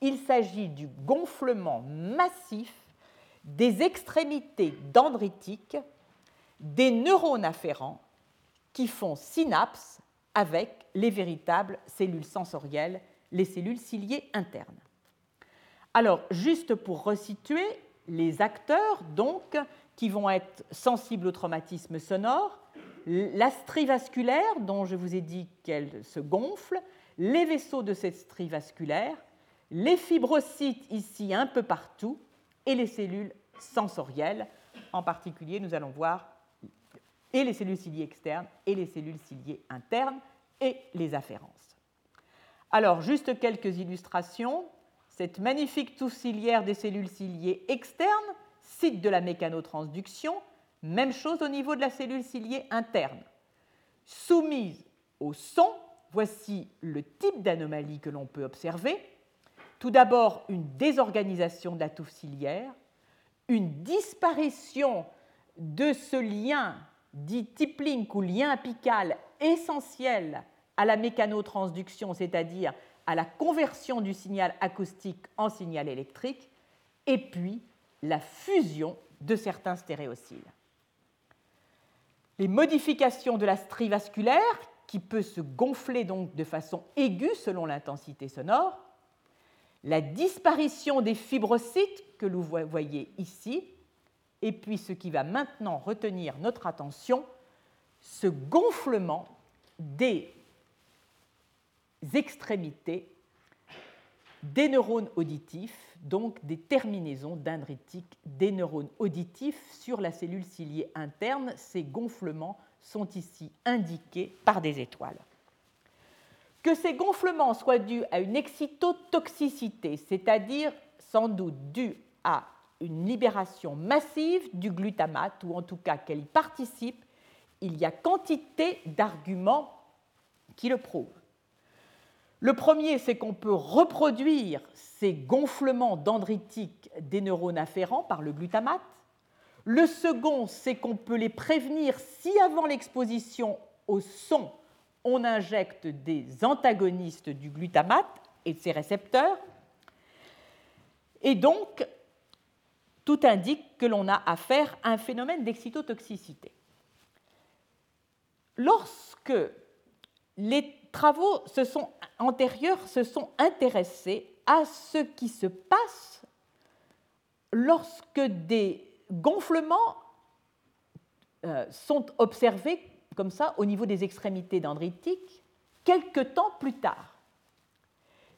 il s'agit du gonflement massif des extrémités dendritiques des neurones afférents qui font synapse avec les véritables cellules sensorielles les cellules ciliées internes. Alors, juste pour resituer, les acteurs, donc, qui vont être sensibles au traumatisme sonore, la vasculaire, dont je vous ai dit qu'elle se gonfle, les vaisseaux de cette strie vasculaire, les fibrocytes ici un peu partout, et les cellules sensorielles. En particulier, nous allons voir et les cellules ciliées externes et les cellules ciliées internes et les afférences. Alors, juste quelques illustrations. Cette magnifique touffe ciliaire des cellules ciliées externes, site de la mécanotransduction, même chose au niveau de la cellule ciliée interne. Soumise au son, voici le type d'anomalie que l'on peut observer. Tout d'abord, une désorganisation de la touffe ciliaire, une disparition de ce lien dit tip link ou lien apical essentiel à la mécanotransduction, c'est-à-dire à la conversion du signal acoustique en signal électrique, et puis la fusion de certains stéréociles. Les modifications de la strie vasculaire, qui peut se gonfler donc de façon aiguë selon l'intensité sonore, la disparition des fibrocytes que vous voyez ici, et puis ce qui va maintenant retenir notre attention, ce gonflement des extrémités des neurones auditifs, donc des terminaisons dendritiques des neurones auditifs sur la cellule ciliée interne. Ces gonflements sont ici indiqués par des étoiles. Que ces gonflements soient dus à une excitotoxicité, c'est-à-dire sans doute dus à une libération massive du glutamate, ou en tout cas qu'elle y participe, il y a quantité d'arguments qui le prouvent. Le premier, c'est qu'on peut reproduire ces gonflements dendritiques des neurones afférents par le glutamate. Le second, c'est qu'on peut les prévenir si avant l'exposition au son, on injecte des antagonistes du glutamate et de ses récepteurs. Et donc, tout indique que l'on a affaire à un phénomène d'excitotoxicité. Lorsque les travaux se sont intéressés à ce qui se passe lorsque des gonflements euh, sont observés comme ça au niveau des extrémités dendritiques quelque temps plus tard.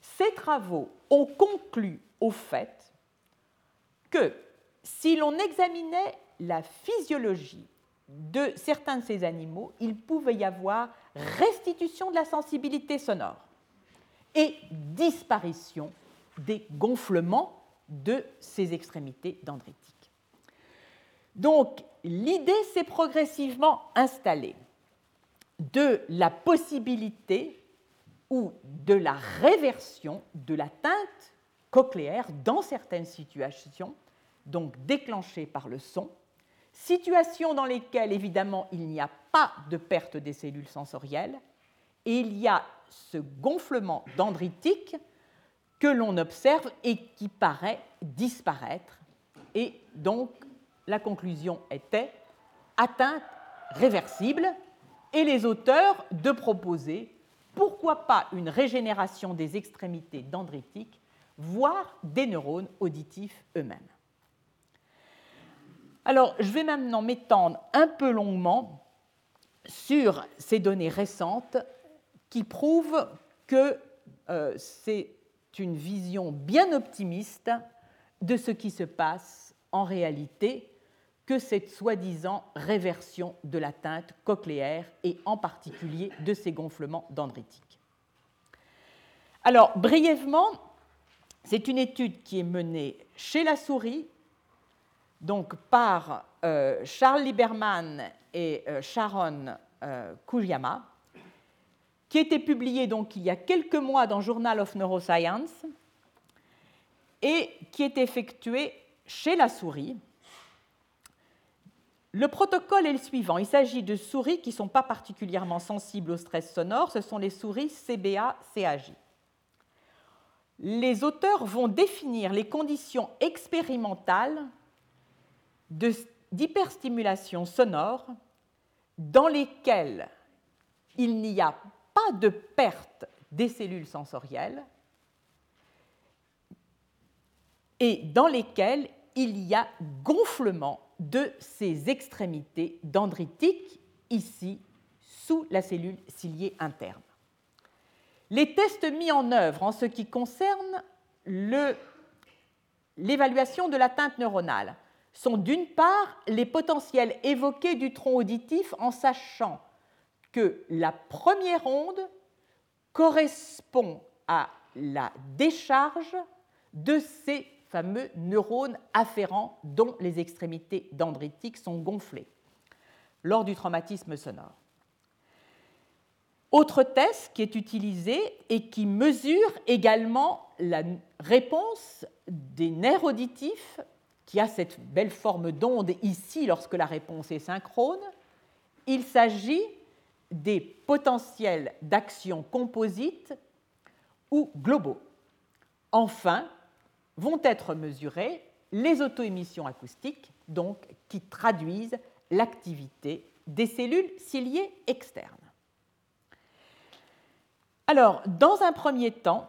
Ces travaux ont conclu au fait que si l'on examinait la physiologie de certains de ces animaux, il pouvait y avoir restitution de la sensibilité sonore et disparition des gonflements de ces extrémités dendritiques. Donc l'idée s'est progressivement installée de la possibilité ou de la réversion de la teinte cochléaire dans certaines situations, donc déclenchée par le son, situations dans lesquelles évidemment il n'y a pas de perte des cellules sensorielles et il y a ce gonflement dendritique que l'on observe et qui paraît disparaître. Et donc la conclusion était atteinte réversible et les auteurs de proposer pourquoi pas une régénération des extrémités dendritiques, voire des neurones auditifs eux-mêmes. Alors, je vais maintenant m'étendre un peu longuement sur ces données récentes qui prouvent que euh, c'est une vision bien optimiste de ce qui se passe en réalité que cette soi-disant réversion de la teinte cochléaire et en particulier de ces gonflements dendritiques. Alors, brièvement, c'est une étude qui est menée chez la souris donc par euh, Charles Lieberman et euh, Sharon euh, qui a été publié donc il y a quelques mois dans Journal of Neuroscience et qui est effectué chez la souris. Le protocole est le suivant. Il s'agit de souris qui ne sont pas particulièrement sensibles au stress sonore. Ce sont les souris CBA-CAJ. Les auteurs vont définir les conditions expérimentales d'hyperstimulation sonore dans lesquelles il n'y a pas de perte des cellules sensorielles et dans lesquelles il y a gonflement de ces extrémités dendritiques, ici sous la cellule ciliée interne. Les tests mis en œuvre en ce qui concerne l'évaluation de l'atteinte neuronale sont d'une part les potentiels évoqués du tronc auditif en sachant la première onde correspond à la décharge de ces fameux neurones afférents dont les extrémités dendritiques sont gonflées lors du traumatisme sonore. Autre test qui est utilisé et qui mesure également la réponse des nerfs auditifs qui a cette belle forme d'onde ici lorsque la réponse est synchrone. Il s'agit des potentiels d'action composite ou globaux. Enfin, vont être mesurées les auto-émissions acoustiques, donc qui traduisent l'activité des cellules ciliées externes. Alors, dans un premier temps,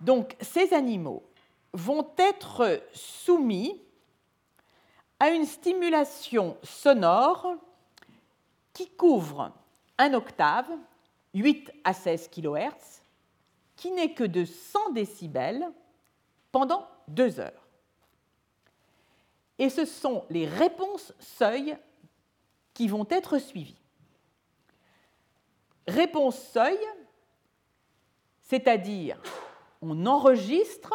donc, ces animaux vont être soumis à une stimulation sonore qui couvre un octave, 8 à 16 kHz, qui n'est que de 100 décibels pendant deux heures. Et ce sont les réponses seuil qui vont être suivies. Réponse seuil, c'est-à-dire on enregistre,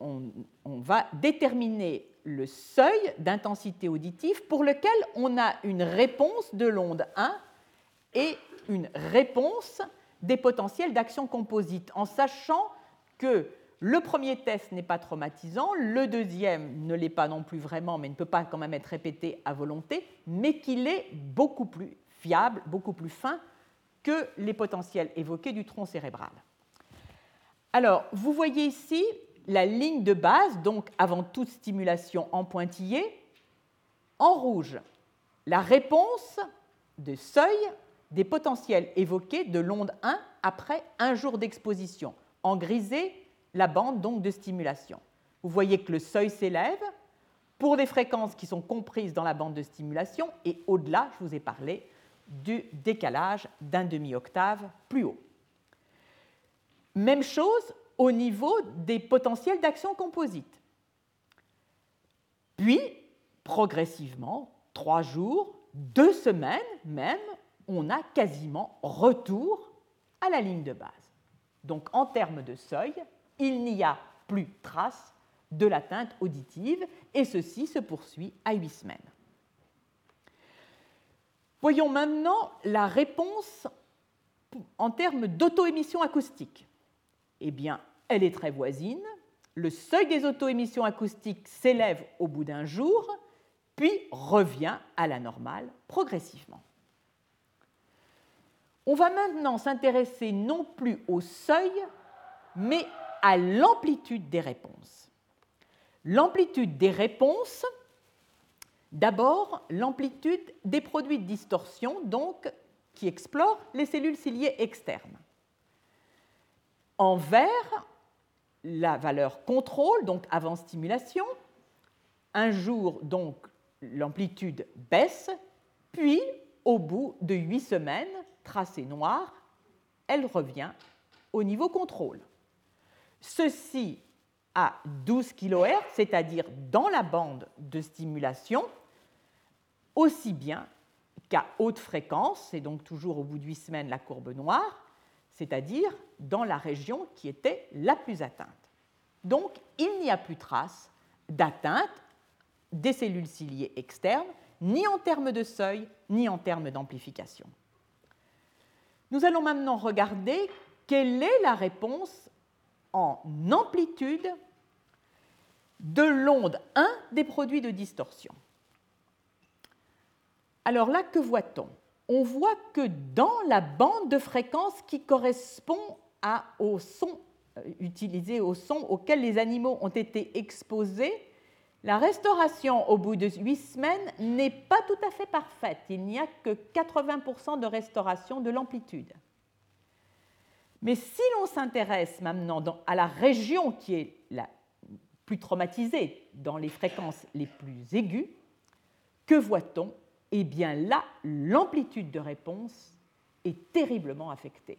on, va déterminer le seuil d'intensité auditive pour lequel on a une réponse de l'onde 1 et une réponse des potentiels d'action composite, en sachant que le premier test n'est pas traumatisant, le deuxième ne l'est pas non plus vraiment, mais ne peut pas quand même être répété à volonté, mais qu'il est beaucoup plus fiable, beaucoup plus fin que les potentiels évoqués du tronc cérébral. Alors, vous voyez ici la ligne de base, donc avant toute stimulation en pointillé. En rouge, la réponse de seuil des potentiels évoqués de l'onde 1 après un jour d'exposition. En grisé, la bande donc de stimulation. Vous voyez que le seuil s'élève pour des fréquences qui sont comprises dans la bande de stimulation et au-delà, je vous ai parlé du décalage d'un demi-octave plus haut. Même chose au niveau des potentiels d'action composite. Puis, progressivement, trois jours, deux semaines même, on a quasiment retour à la ligne de base. Donc en termes de seuil, il n'y a plus trace de l'atteinte auditive et ceci se poursuit à huit semaines. Voyons maintenant la réponse en termes d'auto-émission acoustique. Eh bien, elle est très voisine. Le seuil des auto-émissions acoustiques s'élève au bout d'un jour, puis revient à la normale progressivement. On va maintenant s'intéresser non plus au seuil, mais à l'amplitude des réponses. L'amplitude des réponses, d'abord l'amplitude des produits de distorsion, donc qui explorent les cellules ciliées externes. En vert, la valeur contrôle, donc avant stimulation. Un jour, donc, l'amplitude baisse, puis, au bout de 8 semaines, tracée noire, elle revient au niveau contrôle. Ceci à 12 kHz, c'est-à-dire dans la bande de stimulation, aussi bien qu'à haute fréquence, c'est donc toujours au bout de 8 semaines la courbe noire, c'est-à-dire dans la région qui était la plus atteinte. Donc il n'y a plus trace d'atteinte des cellules ciliées externes, ni en termes de seuil, ni en termes d'amplification. Nous allons maintenant regarder quelle est la réponse en amplitude de l'onde 1 des produits de distorsion. Alors là, que voit-on? On voit que dans la bande de fréquence qui correspond au son euh, utilisé, au son auquel les animaux ont été exposés, la restauration au bout de 8 semaines n'est pas tout à fait parfaite. Il n'y a que 80% de restauration de l'amplitude. Mais si l'on s'intéresse maintenant à la région qui est la plus traumatisée, dans les fréquences les plus aiguës, que voit-on Eh bien là, l'amplitude de réponse est terriblement affectée.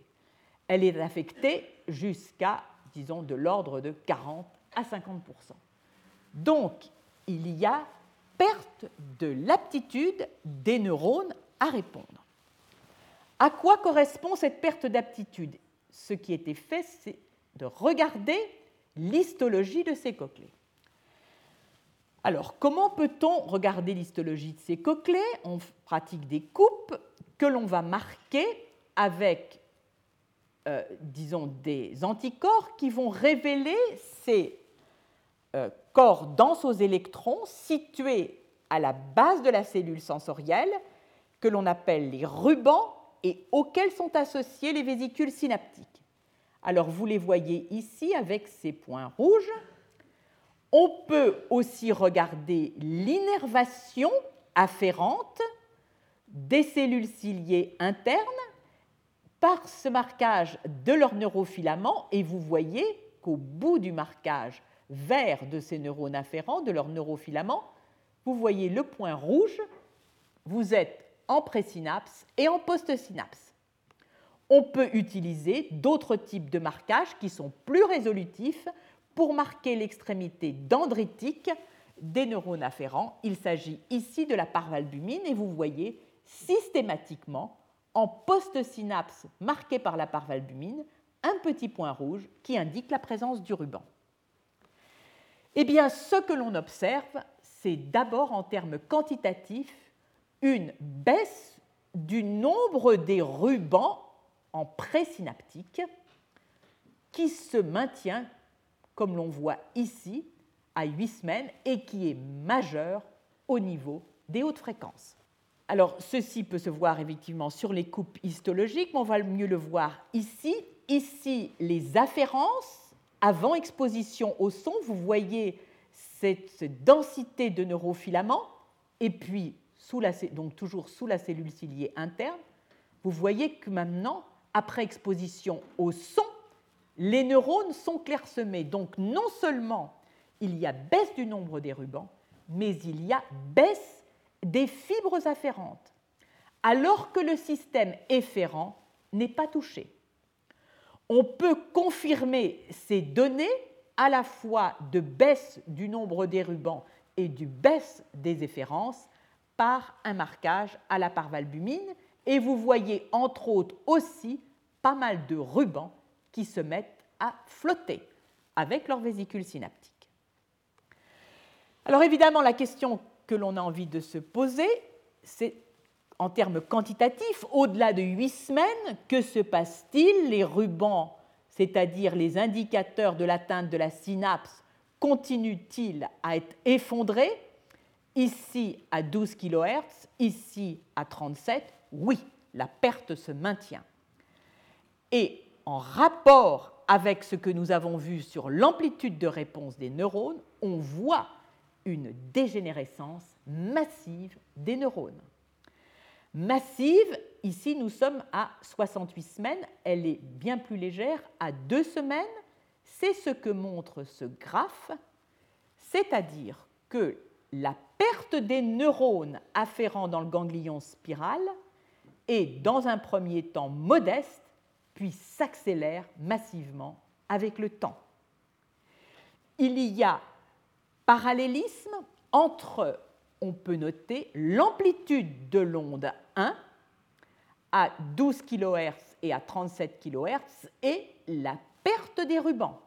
Elle est affectée jusqu'à, disons, de l'ordre de 40 à 50% donc, il y a perte de l'aptitude des neurones à répondre. À quoi correspond cette perte d'aptitude? Ce qui était fait, c'est de regarder l'histologie de ces cochlées. Alors, comment peut-on regarder l'histologie de ces cochlées? On pratique des coupes que l'on va marquer avec, euh, disons, des anticorps qui vont révéler ces euh, corps denses aux électrons situés à la base de la cellule sensorielle que l'on appelle les rubans et auxquels sont associées les vésicules synaptiques. Alors vous les voyez ici avec ces points rouges. On peut aussi regarder l'innervation afférente des cellules ciliées internes par ce marquage de leurs neurofilaments et vous voyez qu'au bout du marquage vert de ces neurones afférents, de leurs neurofilaments, vous voyez le point rouge, vous êtes en présynapse et en postsynapse. On peut utiliser d'autres types de marquages qui sont plus résolutifs pour marquer l'extrémité dendritique des neurones afférents. Il s'agit ici de la parvalbumine et vous voyez systématiquement en postsynapse marquée par la parvalbumine un petit point rouge qui indique la présence du ruban. Eh bien, ce que l'on observe, c'est d'abord en termes quantitatifs une baisse du nombre des rubans en présynaptique qui se maintient, comme l'on voit ici, à 8 semaines et qui est majeure au niveau des hautes fréquences. Alors, ceci peut se voir effectivement sur les coupes histologiques, mais on va mieux le voir ici. Ici, les afférences avant exposition au son, vous voyez cette densité de neurofilaments, et puis, sous la, donc toujours sous la cellule ciliée interne, vous voyez que maintenant, après exposition au son, les neurones sont clairsemés. Donc, non seulement il y a baisse du nombre des rubans, mais il y a baisse des fibres afférentes, alors que le système efférent n'est pas touché. On peut confirmer ces données à la fois de baisse du nombre des rubans et du baisse des efférences par un marquage à la parvalbumine. Et vous voyez entre autres aussi pas mal de rubans qui se mettent à flotter avec leur vésicule synaptique. Alors évidemment, la question que l'on a envie de se poser, c'est en termes quantitatifs, au-delà de huit semaines, que se passe-t-il Les rubans, c'est-à-dire les indicateurs de l'atteinte de la synapse, continuent-ils à être effondrés Ici à 12 kHz, ici à 37, oui, la perte se maintient. Et en rapport avec ce que nous avons vu sur l'amplitude de réponse des neurones, on voit une dégénérescence massive des neurones. Massive, ici nous sommes à 68 semaines, elle est bien plus légère à 2 semaines. C'est ce que montre ce graphe, c'est-à-dire que la perte des neurones afférents dans le ganglion spiral est dans un premier temps modeste, puis s'accélère massivement avec le temps. Il y a parallélisme entre, on peut noter, l'amplitude de l'onde 1 à 12 kHz et à 37 kHz et la perte des rubans.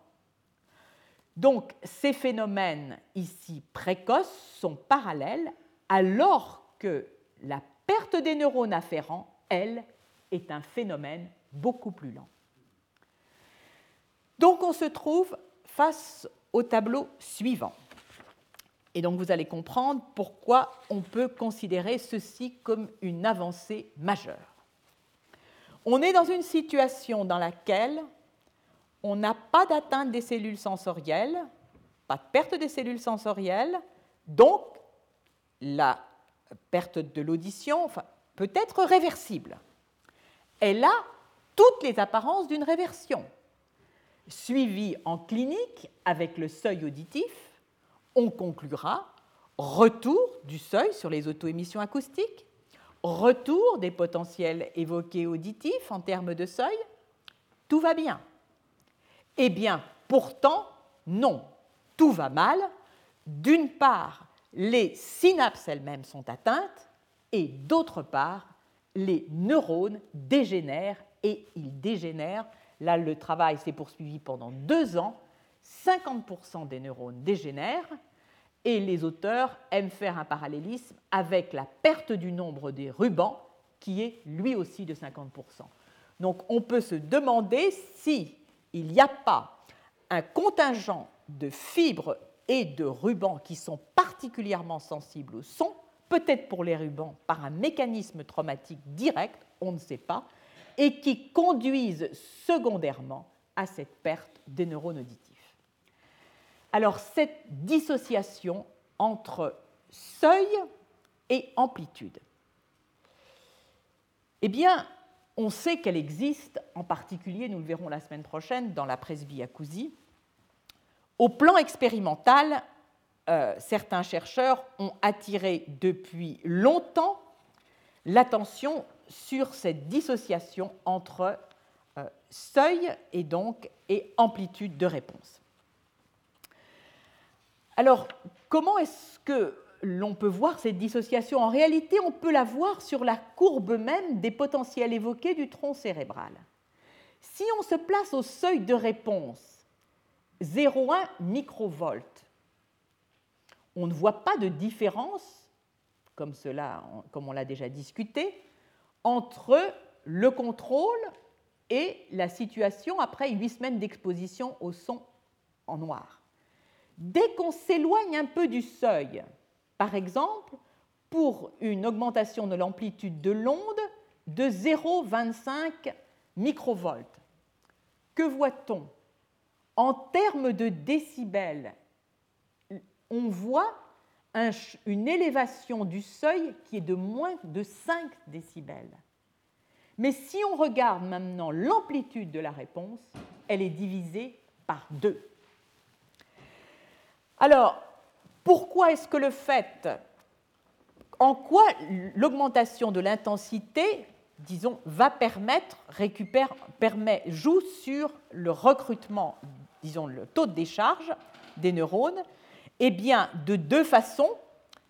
Donc ces phénomènes ici précoces sont parallèles alors que la perte des neurones afférents, elle, est un phénomène beaucoup plus lent. Donc on se trouve face au tableau suivant. Et donc vous allez comprendre pourquoi on peut considérer ceci comme une avancée majeure. On est dans une situation dans laquelle on n'a pas d'atteinte des cellules sensorielles, pas de perte des cellules sensorielles, donc la perte de l'audition peut être réversible. Elle a toutes les apparences d'une réversion, suivie en clinique avec le seuil auditif, on conclura retour du seuil sur les auto-émissions acoustiques, retour des potentiels évoqués auditifs en termes de seuil, tout va bien. Eh bien, pourtant, non, tout va mal. D'une part, les synapses elles-mêmes sont atteintes et d'autre part, les neurones dégénèrent et ils dégénèrent. Là, le travail s'est poursuivi pendant deux ans 50% des neurones dégénèrent et les auteurs aiment faire un parallélisme avec la perte du nombre des rubans qui est lui aussi de 50%. Donc on peut se demander s'il n'y a pas un contingent de fibres et de rubans qui sont particulièrement sensibles au son, peut-être pour les rubans par un mécanisme traumatique direct, on ne sait pas, et qui conduisent secondairement à cette perte des neurones auditifs. Alors cette dissociation entre seuil et amplitude, eh bien, on sait qu'elle existe, en particulier, nous le verrons la semaine prochaine, dans la presbyacousie. Au plan expérimental, euh, certains chercheurs ont attiré depuis longtemps l'attention sur cette dissociation entre euh, seuil et donc et amplitude de réponse. Alors, comment est-ce que l'on peut voir cette dissociation? En réalité, on peut la voir sur la courbe même des potentiels évoqués du tronc cérébral. Si on se place au seuil de réponse 0,1 microvolts, on ne voit pas de différence, comme, cela, comme on l'a déjà discuté, entre le contrôle et la situation après 8 semaines d'exposition au son en noir. Dès qu'on s'éloigne un peu du seuil, par exemple, pour une augmentation de l'amplitude de l'onde de 0,25 microvolts, que voit-on? En termes de décibels, on voit une élévation du seuil qui est de moins de 5 décibels. Mais si on regarde maintenant l'amplitude de la réponse, elle est divisée par 2. Alors, pourquoi est-ce que le fait, en quoi l'augmentation de l'intensité, disons, va permettre, récupère, permet, joue sur le recrutement, disons, le taux de décharge des neurones eh bien, de deux façons.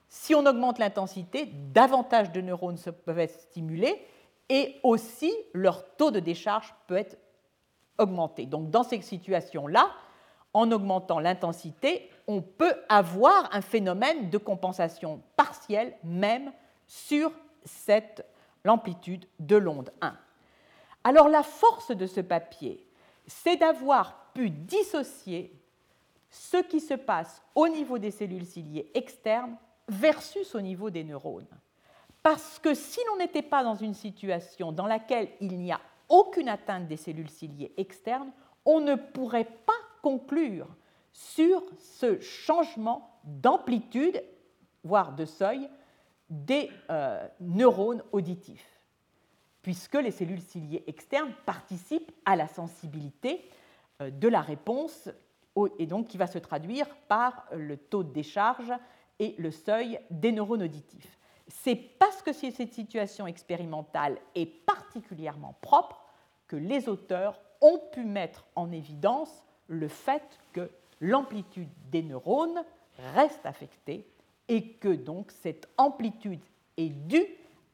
Si on augmente l'intensité, davantage de neurones peuvent être stimulés et aussi leur taux de décharge peut être augmenté. Donc, dans ces situations-là, en augmentant l'intensité, on peut avoir un phénomène de compensation partielle même sur cette l'amplitude de l'onde 1. Alors la force de ce papier, c'est d'avoir pu dissocier ce qui se passe au niveau des cellules ciliées externes versus au niveau des neurones. Parce que si l'on n'était pas dans une situation dans laquelle il n'y a aucune atteinte des cellules ciliées externes, on ne pourrait pas conclure sur ce changement d'amplitude, voire de seuil, des euh, neurones auditifs, puisque les cellules ciliées externes participent à la sensibilité euh, de la réponse et donc qui va se traduire par le taux de décharge et le seuil des neurones auditifs. C'est parce que cette situation expérimentale est particulièrement propre que les auteurs ont pu mettre en évidence le fait que l'amplitude des neurones reste affectée et que donc cette amplitude est due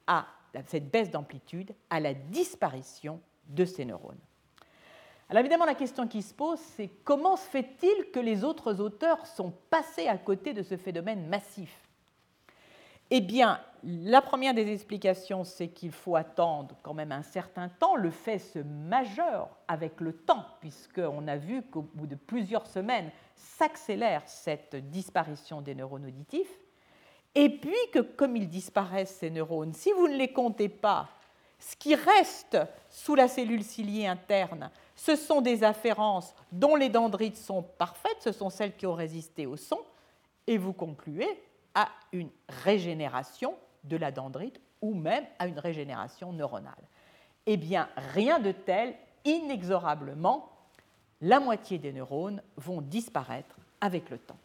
à cette baisse d'amplitude à la disparition de ces neurones. Alors évidemment, la question qui se pose, c'est comment se fait-il que les autres auteurs sont passés à côté de ce phénomène massif? Eh bien, la première des explications, c'est qu'il faut attendre quand même un certain temps. Le fait se majeure avec le temps, puisqu'on a vu qu'au bout de plusieurs semaines s'accélère cette disparition des neurones auditifs. Et puis que comme ils disparaissent, ces neurones, si vous ne les comptez pas, ce qui reste sous la cellule ciliée interne, ce sont des afférences dont les dendrites sont parfaites, ce sont celles qui ont résisté au son, et vous concluez à une régénération de la dendrite ou même à une régénération neuronale. Eh bien, rien de tel, inexorablement, la moitié des neurones vont disparaître avec le temps.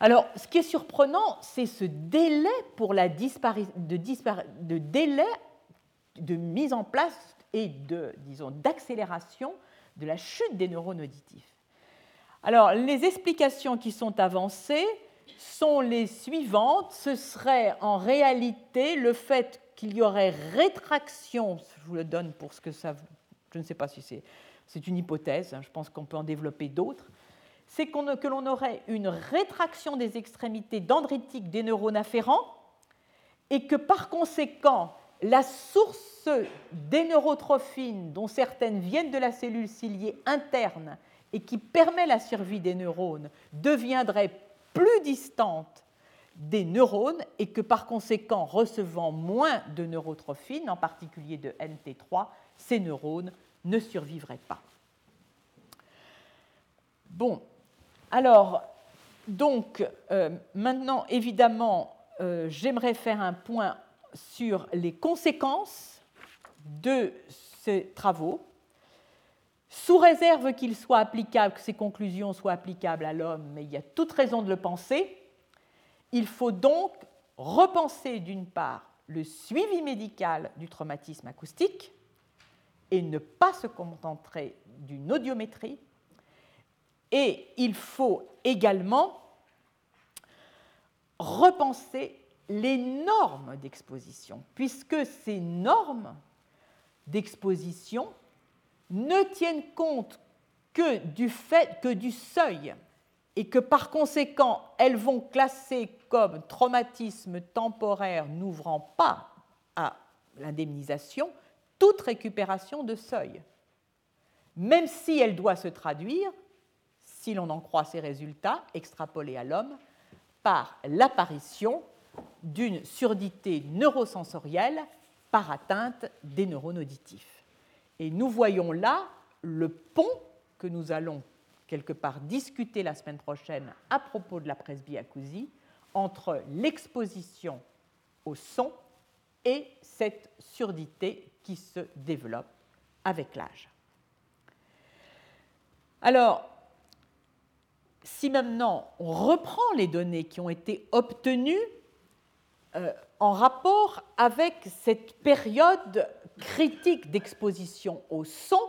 Alors, ce qui est surprenant, c'est ce délai pour la de, de délai de mise en place et de, disons, d'accélération de la chute des neurones auditifs. Alors, les explications qui sont avancées sont les suivantes. Ce serait en réalité le fait qu'il y aurait rétraction, je vous le donne pour ce que ça... Je ne sais pas si c'est... C'est une hypothèse, hein, je pense qu'on peut en développer d'autres. C'est que l'on aurait une rétraction des extrémités dendritiques des neurones afférents et que par conséquent, la source des neurotrophines, dont certaines viennent de la cellule ciliée interne et qui permet la survie des neurones deviendrait plus distante des neurones et que par conséquent, recevant moins de neurotrophines, en particulier de NT3, ces neurones ne survivraient pas. Bon, alors, donc, euh, maintenant, évidemment, euh, j'aimerais faire un point sur les conséquences de ces travaux, sous réserve qu'ils soient applicables, que ces conclusions soient applicables à l'homme, mais il y a toute raison de le penser. Il faut donc repenser d'une part le suivi médical du traumatisme acoustique et ne pas se contenter d'une audiométrie. Et il faut également repenser les normes d'exposition, puisque ces normes d'exposition ne tiennent compte que du fait que du seuil et que par conséquent elles vont classer comme traumatisme temporaire n'ouvrant pas à l'indemnisation toute récupération de seuil, même si elle doit se traduire, si l'on en croit ces résultats extrapolés à l'homme, par l'apparition d'une surdité neurosensorielle par atteinte des neurones auditifs. Et nous voyons là le pont que nous allons quelque part discuter la semaine prochaine à propos de la presbyacousie entre l'exposition au son et cette surdité qui se développe avec l'âge. Alors, si maintenant on reprend les données qui ont été obtenues en rapport avec cette période critique d'exposition au son,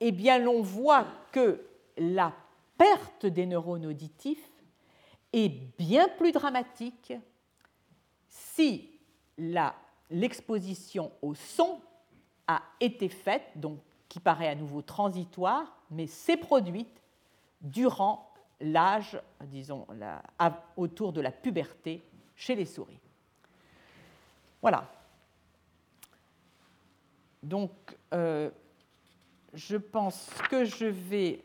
eh bien l'on voit que la perte des neurones auditifs est bien plus dramatique si l'exposition au son a été faite, donc qui paraît à nouveau transitoire, mais s'est produite durant l'âge, disons, autour de la puberté chez les souris. Voilà. Donc, euh, je pense que je vais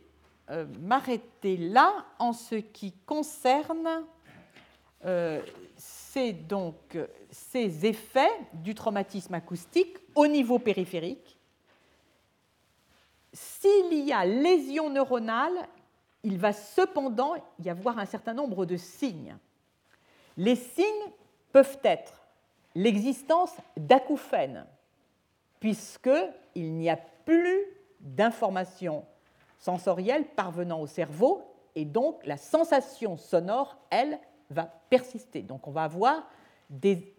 euh, m'arrêter là en ce qui concerne euh, donc, ces effets du traumatisme acoustique au niveau périphérique. S'il y a lésion neuronale, il va cependant y avoir un certain nombre de signes. Les signes peuvent être l'existence d'acouphènes, puisqu'il n'y a plus d'informations sensorielles parvenant au cerveau, et donc la sensation sonore, elle, va persister. Donc on va avoir des,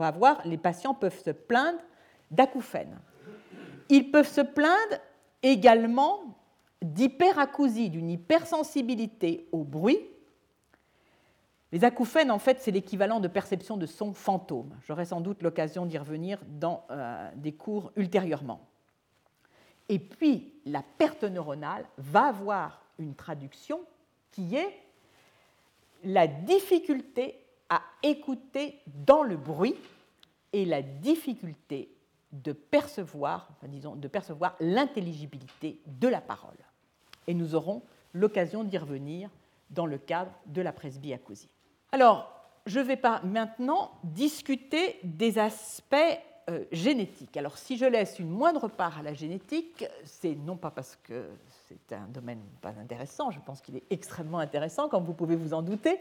avoir, les patients peuvent se plaindre d'acouphènes. Ils peuvent se plaindre également d'hyperacousie, d'une hypersensibilité au bruit. Les acouphènes, en fait, c'est l'équivalent de perception de son fantôme. J'aurai sans doute l'occasion d'y revenir dans euh, des cours ultérieurement. Et puis, la perte neuronale va avoir une traduction qui est la difficulté à écouter dans le bruit et la difficulté de percevoir, disons, de percevoir l'intelligibilité de la parole. Et nous aurons l'occasion d'y revenir dans le cadre de la presbyacousie. Alors, je vais pas maintenant discuter des aspects euh, génétiques. Alors, si je laisse une moindre part à la génétique, c'est non pas parce que c'est un domaine pas intéressant, je pense qu'il est extrêmement intéressant, comme vous pouvez vous en douter,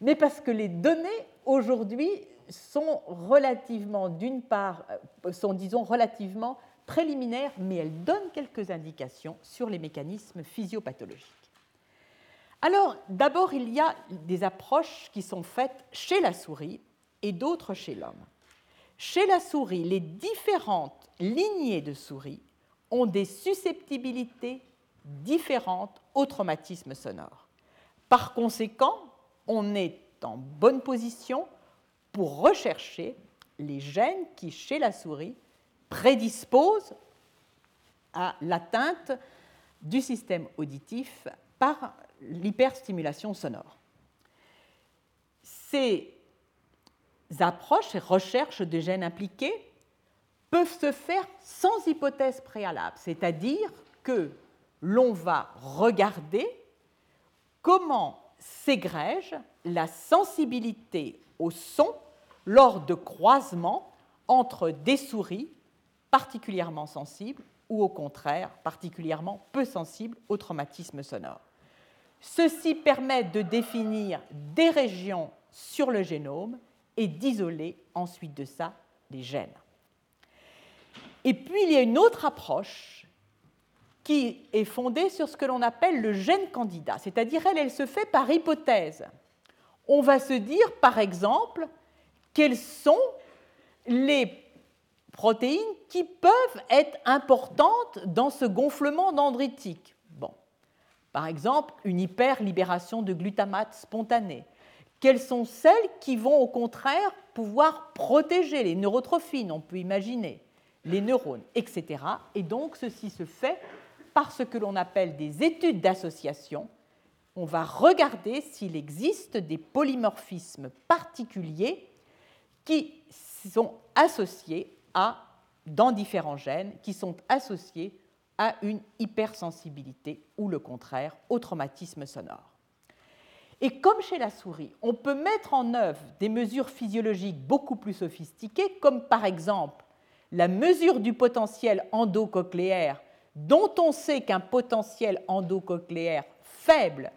mais parce que les données aujourd'hui sont relativement, d'une part, euh, sont disons relativement préliminaires, mais elles donnent quelques indications sur les mécanismes physiopathologiques. Alors, d'abord, il y a des approches qui sont faites chez la souris et d'autres chez l'homme. Chez la souris, les différentes lignées de souris ont des susceptibilités différentes au traumatisme sonore. Par conséquent, on est en bonne position pour rechercher les gènes qui, chez la souris, prédisposent à l'atteinte du système auditif par l'hyperstimulation sonore. Ces approches, ces recherches de gènes impliqués peuvent se faire sans hypothèse préalable, c'est-à-dire que l'on va regarder comment s'égrège la sensibilité au son lors de croisements entre des souris particulièrement sensibles ou au contraire particulièrement peu sensibles au traumatisme sonore. Ceci permet de définir des régions sur le génome et d'isoler ensuite de ça les gènes. Et puis il y a une autre approche qui est fondée sur ce que l'on appelle le gène candidat, c'est-à-dire elle, elle se fait par hypothèse. On va se dire, par exemple, quelles sont les protéines qui peuvent être importantes dans ce gonflement dendritique. Par exemple, une hyperlibération de glutamate spontanée. Quelles sont celles qui vont au contraire pouvoir protéger les neurotrophines, on peut imaginer, les neurones, etc. Et donc ceci se fait par ce que l'on appelle des études d'association. On va regarder s'il existe des polymorphismes particuliers qui sont associés à, dans différents gènes, qui sont associés à une hypersensibilité ou le contraire au traumatisme sonore. Et comme chez la souris, on peut mettre en œuvre des mesures physiologiques beaucoup plus sophistiquées, comme par exemple la mesure du potentiel endocochléaire, dont on sait qu'un potentiel endocochléaire faible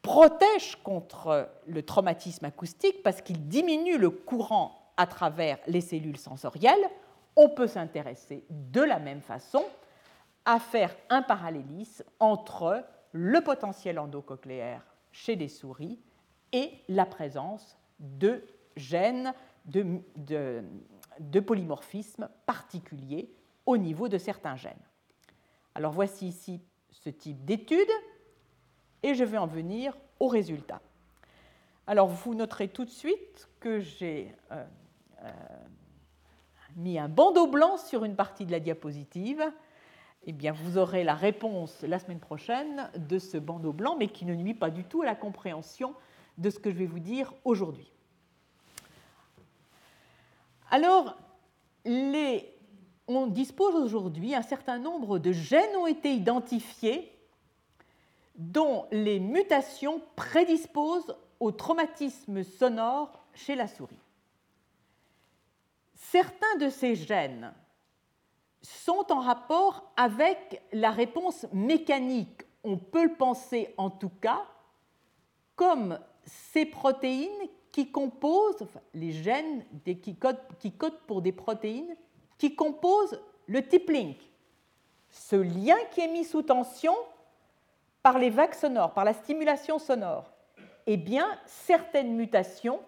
protège contre le traumatisme acoustique parce qu'il diminue le courant à travers les cellules sensorielles, on peut s'intéresser de la même façon à faire un parallélisme entre le potentiel endocochléaire chez les souris et la présence de gènes de, de polymorphismes particuliers au niveau de certains gènes. Alors voici ici ce type d'étude et je vais en venir aux résultats. Alors vous noterez tout de suite que j'ai euh, euh, mis un bandeau blanc sur une partie de la diapositive. Eh bien, vous aurez la réponse la semaine prochaine de ce bandeau blanc, mais qui ne nuit pas du tout à la compréhension de ce que je vais vous dire aujourd'hui. Alors, on dispose aujourd'hui, un certain nombre de gènes ont été identifiés dont les mutations prédisposent au traumatisme sonore chez la souris. Certains de ces gènes sont en rapport avec la réponse mécanique, on peut le penser en tout cas, comme ces protéines qui composent, les gènes qui, codent, pour des protéines qui composent le tip link, ce lien qui est mis sous tension par les vagues sonores, par la stimulation sonore. Eh bien, certaines mutations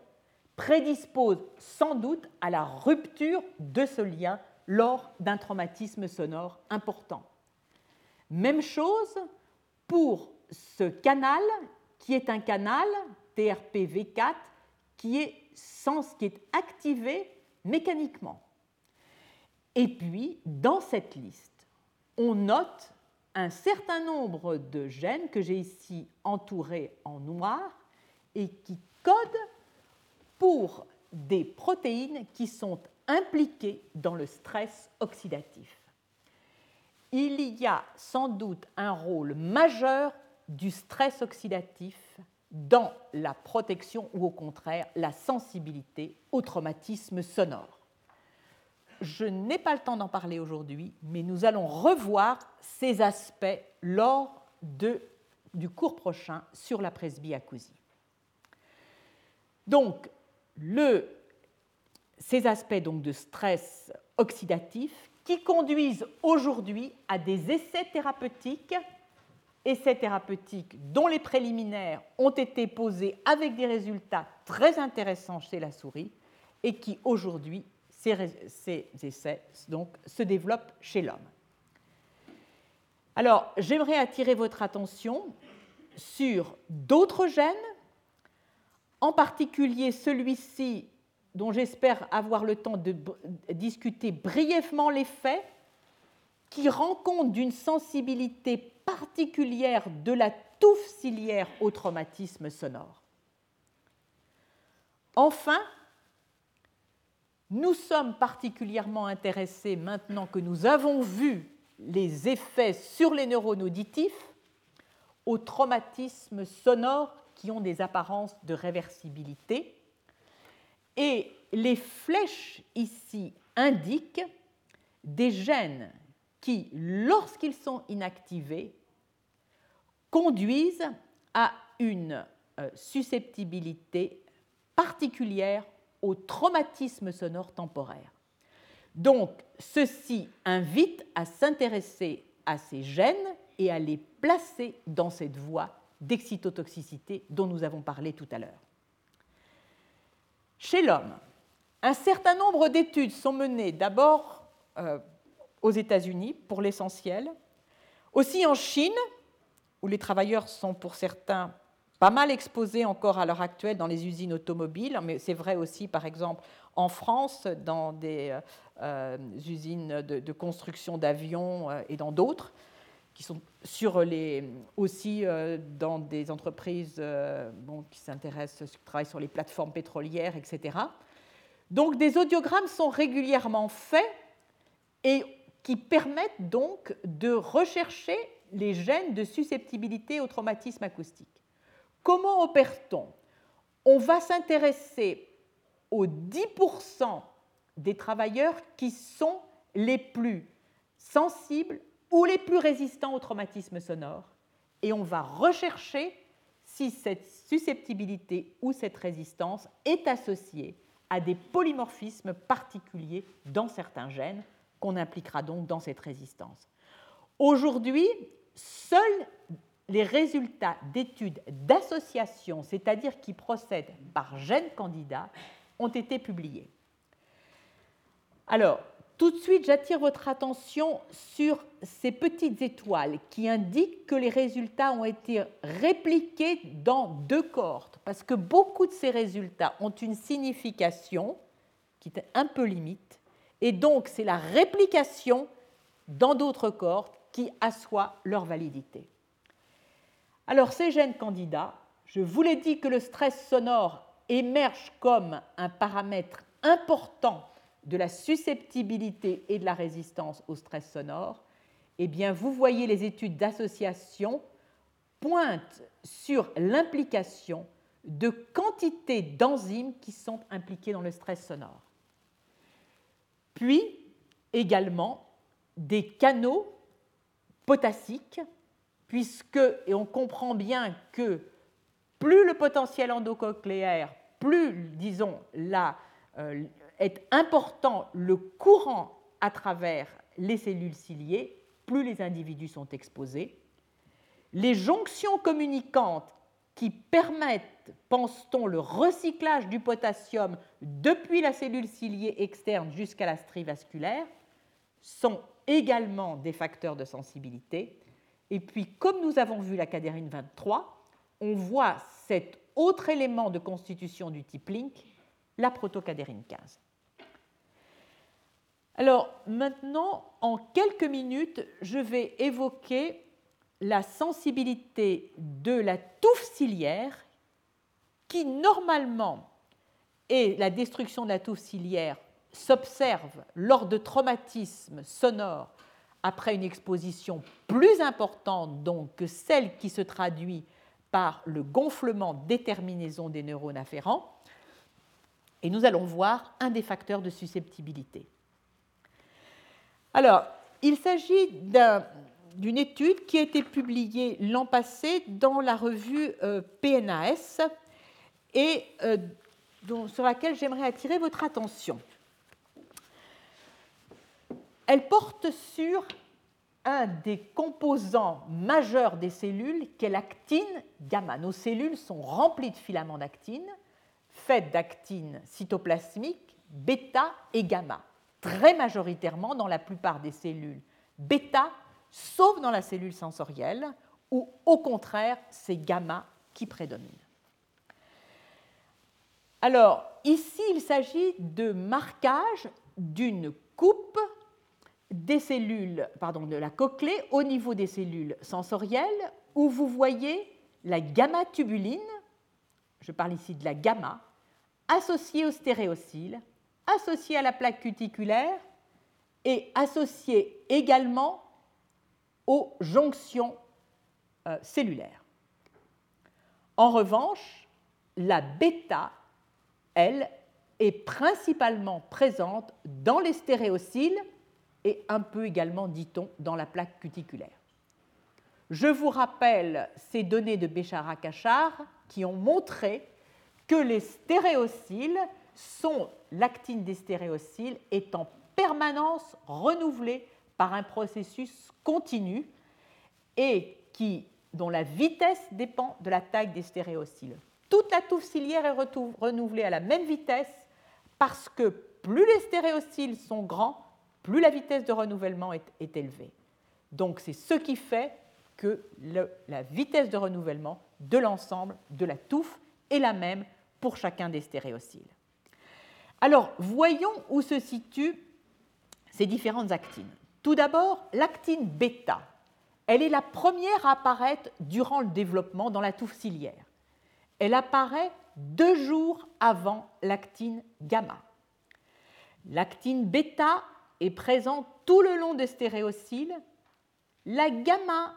prédisposent sans doute à la rupture de ce lien lors d'un traumatisme sonore important. Même chose pour ce canal qui est un canal TRPV4 qui est, sens, qui est activé mécaniquement. Et puis, dans cette liste, on note un certain nombre de gènes que j'ai ici entourés en noir et qui codent pour des protéines qui sont impliquées dans le stress oxydatif. Il y a sans doute un rôle majeur du stress oxydatif dans la protection ou au contraire la sensibilité au traumatisme sonore. Je n'ai pas le temps d'en parler aujourd'hui, mais nous allons revoir ces aspects lors du cours prochain sur la presbyacousie. Donc, ces aspects donc, de stress oxydatif qui conduisent aujourd'hui à des essais thérapeutiques essais thérapeutiques dont les préliminaires ont été posés avec des résultats très intéressants chez la souris et qui aujourd'hui, ces, essais donc, se développent chez l'homme. Alors, j'aimerais attirer votre attention sur d'autres gènes, en particulier celui-ci dont j'espère avoir le temps de discuter brièvement les faits, qui rend compte d'une sensibilité particulière de la touffe ciliaire au traumatisme sonore. Enfin, nous sommes particulièrement intéressés, maintenant que nous avons vu les effets sur les neurones auditifs aux traumatismes sonores qui ont des apparences de réversibilité. Et les flèches ici indiquent des gènes qui, lorsqu'ils sont inactivés, conduisent à une euh, susceptibilité particulière au traumatisme sonore temporaire. Donc, ceci invite à s'intéresser à ces gènes et à les placer dans cette voie d'excitotoxicité dont nous avons parlé tout à l'heure. Chez l'homme, un certain nombre d'études sont menées d'abord euh, aux États-Unis pour l'essentiel, aussi en Chine, où les travailleurs sont pour certains pas mal exposés encore à l'heure actuelle dans les usines automobiles, mais c'est vrai aussi par exemple en France, dans des euh, usines de, construction d'avions euh, et dans d'autres, qui sont aussi euh, dans des entreprises bon, qui s'intéressent, qui travaillent sur les plateformes pétrolières, etc. Donc des audiogrammes sont régulièrement faits et qui permettent donc de rechercher les gènes de susceptibilité au traumatisme acoustique. Comment opère-t-on? On va s'intéresser aux 10% des travailleurs qui sont les plus sensibles ou les plus résistants au traumatisme sonore et on va rechercher si cette susceptibilité ou cette résistance est associée à des polymorphismes particuliers dans certains gènes qu'on impliquera donc dans cette résistance. Aujourd'hui, seuls les résultats d'études d'association, c'est-à-dire qui procèdent par gène candidat, ont été publiés. Alors, tout de suite, j'attire votre attention sur ces petites étoiles qui indiquent que les résultats ont été répliqués dans deux cohortes, parce que beaucoup de ces résultats ont une signification qui est un peu limite, et donc c'est la réplication dans d'autres cohortes qui assoit leur validité. Alors ces gènes candidats, je vous l'ai dit que le stress sonore émerge comme un paramètre important de la susceptibilité et de la résistance au stress sonore, eh bien vous voyez les études d'association pointent sur l'implication de quantités d'enzymes qui sont impliquées dans le stress sonore. Puis également des canaux potassiques puisque, et on comprend bien que plus le potentiel endocochléaire, plus, disons, là, euh, est important le courant à travers les cellules ciliées, plus les individus sont exposés. Les jonctions communicantes qui permettent, pense-t-on, le recyclage du potassium depuis la cellule ciliée externe jusqu'à la strie vasculaire, sont également des facteurs de sensibilité. Et puis, comme nous avons vu la cadérine 23, on voit cet autre élément de constitution du type Link, la protocadérine 15. Alors maintenant, en quelques minutes, je vais évoquer la sensibilité de la touffe ciliaire qui normalement et la destruction de la touffe ciliaire s'observe lors de traumatismes sonores après une exposition plus importante donc que celle qui se traduit par le gonflement déterminaison des neurones afférents. Et nous allons voir un des facteurs de susceptibilité. Alors, il s'agit d'une étude qui a été publiée l'an passé dans la revue euh, PNAS et euh, sur laquelle j'aimerais attirer votre attention. Elle porte sur un des composants majeurs des cellules, qui est l'actine gamma. Nos cellules sont remplies de filaments d'actine, faites d'actine cytoplasmique, bêta et gamma, très majoritairement dans la plupart des cellules bêta, sauf dans la cellule sensorielle, où au contraire, c'est gamma qui prédomine. Alors, ici, il s'agit de marquage d'une coupe des cellules, de la cochlée au niveau des cellules sensorielles, où vous voyez la gamma-tubuline, je parle ici de la gamma, associée au stéréocyle, associée à la plaque cuticulaire et associée également aux jonctions euh, cellulaires. En revanche, la bêta, elle, est principalement présente dans les stéréocyles et un peu également, dit-on, dans la plaque cuticulaire. Je vous rappelle ces données de Béchara-Cachard qui ont montré que les stéréocyles sont, l'actine des stéréocyles est en permanence renouvelée par un processus continu et qui, dont la vitesse dépend de la taille des stéréocyles. Toute la touffe ciliaire est renouvelée à la même vitesse parce que plus les stéréocyles sont grands, plus la vitesse de renouvellement est, élevée. Donc c'est ce qui fait que la vitesse de renouvellement de l'ensemble de la touffe est la même pour chacun des stéréocyles. Alors, voyons où se situent ces différentes actines. Tout d'abord, l'actine bêta. Elle est la première à apparaître durant le développement dans la touffe ciliaire. Elle apparaît deux jours avant l'actine gamma. L'actine bêta est présente tout le long des stéréocyles. La gamma,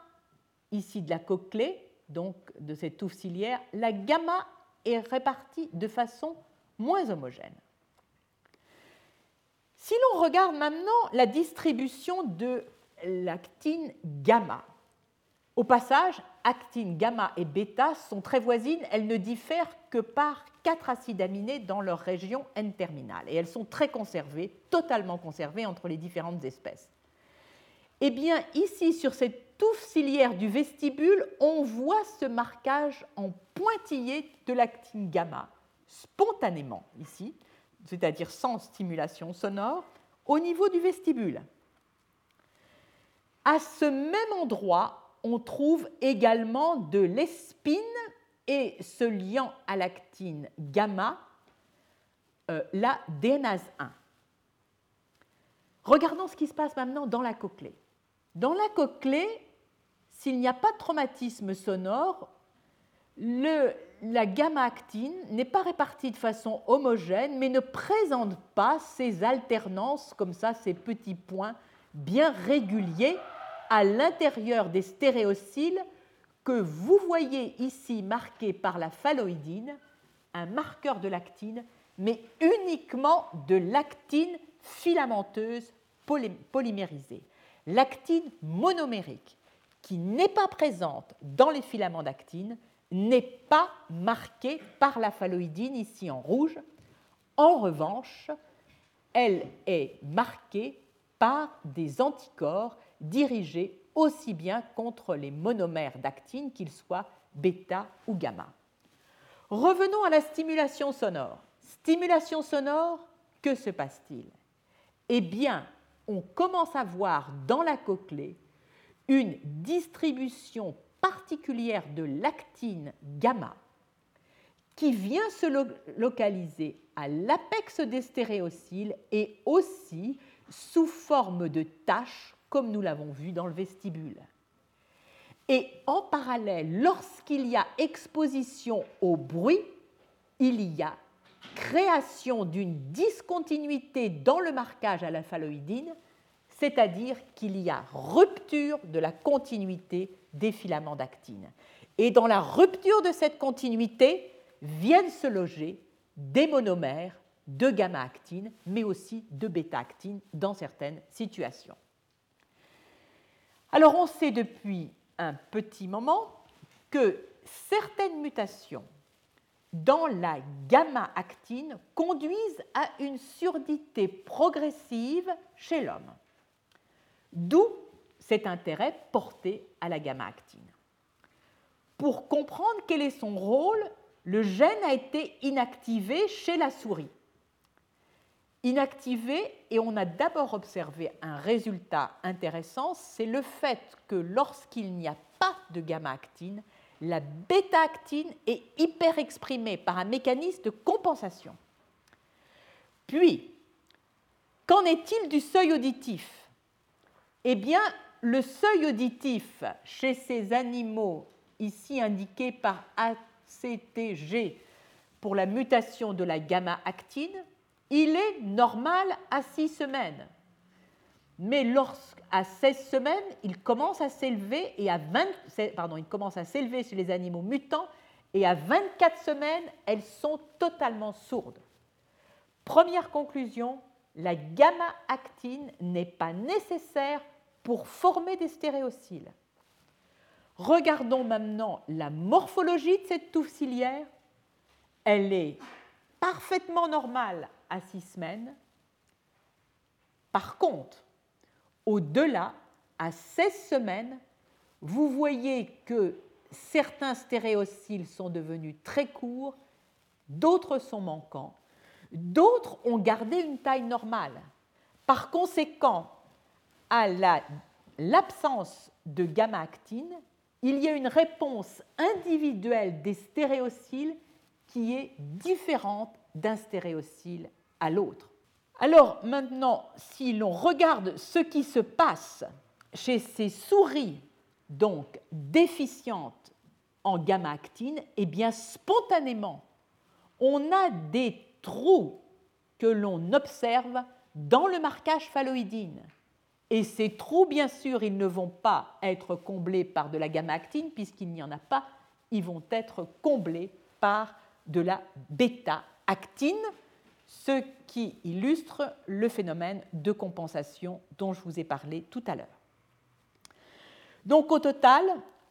ici de la cochlée, donc de cette touffe ciliaire, la gamma est répartie de façon moins homogène. Si l'on regarde maintenant la distribution de l'actine gamma, au passage, actine, gamma et bêta sont très voisines, elles ne diffèrent que par quatre acides aminés dans leur région N-terminale et elles sont très conservées, totalement conservées entre les différentes espèces. Eh bien, ici, sur cette touffe ciliaire du vestibule, on voit ce marquage en pointillé de l'actine gamma, spontanément ici, c'est-à-dire sans stimulation sonore, au niveau du vestibule. À ce même endroit, on trouve également de l'espine et ce lien à l'actine gamma, euh, la DNase 1. Regardons ce qui se passe maintenant dans la cochlée. Dans la cochlée, s'il n'y a pas de traumatisme sonore, la gamma-actine n'est pas répartie de façon homogène, mais ne présente pas ces alternances, comme ça, ces petits points bien réguliers à l'intérieur des stéréocyles que vous voyez ici marqués par la phalloïdine, un marqueur de l'actine, mais uniquement de l'actine filamenteuse polymérisée. L'actine monomérique, qui n'est pas présente dans les filaments d'actine, n'est pas marquée par la phalloïdine ici en rouge. En revanche, elle est marquée par des anticorps dirigés aussi bien contre les monomères d'actine, qu'ils soient bêta ou gamma. Revenons à la stimulation sonore. Stimulation sonore, que se passe-t-il? Eh bien, on commence à voir dans la cochlée une distribution particulière de l'actine gamma qui vient se localiser à l'apex des stéréocyles et aussi sous forme de taches, comme nous l'avons vu dans le vestibule. Et en parallèle, lorsqu'il y a exposition au bruit, il y a création d'une discontinuité dans le marquage à la phalloïdine, c'est-à-dire qu'il y a rupture de la continuité des filaments d'actine. Et dans la rupture de cette continuité viennent se loger des monomères de gamma-actine, mais aussi de bêta-actine dans certaines situations. Alors on sait depuis un petit moment que certaines mutations dans la gamma-actine conduisent à une surdité progressive chez l'homme. D'où cet intérêt porté à la gamma-actine. Pour comprendre quel est son rôle, le gène a été inactivé chez la souris. Inactivé, et on a d'abord observé un résultat intéressant, c'est le fait que lorsqu'il n'y a pas de gamma-actine, la bêta-actine est hyper-exprimée par un mécanisme de compensation. Puis, qu'en est-il du seuil auditif? Eh bien, le seuil auditif chez ces animaux, ici indiqués par ACTG pour la mutation de la gamma-actine, il est normal à six semaines. mais lorsqu'à 16 semaines, il commence à s'élever et à 20, pardon, il commence à s'élever sur les animaux mutants et à 24 semaines, elles sont totalement sourdes. Première conclusion, la gamma-actine n'est pas nécessaire pour former des stéréocyles. Regardons maintenant la morphologie de cette touffe ciliaire. Elle est parfaitement normale à 6 semaines. Par contre, au-delà, à 16 semaines, vous voyez que certains stéréocyles sont devenus très courts, d'autres sont manquants, d'autres ont gardé une taille normale. Par conséquent, à l'absence de gamma-actine, il y a une réponse individuelle des stéréocyles qui est différente d'un stéréocyle à l'autre. Alors maintenant, si l'on regarde ce qui se passe chez ces souris donc déficientes en gamma-actine, eh bien spontanément, on a des trous que l'on observe dans le marquage phalloïdine. Et ces trous, bien sûr, ils ne vont pas être comblés par de la gamma-actine, puisqu'il n'y en a pas, ils vont être comblés par de la bêta-actine, ce qui illustre le phénomène de compensation dont je vous ai parlé tout à l'heure. Donc au total,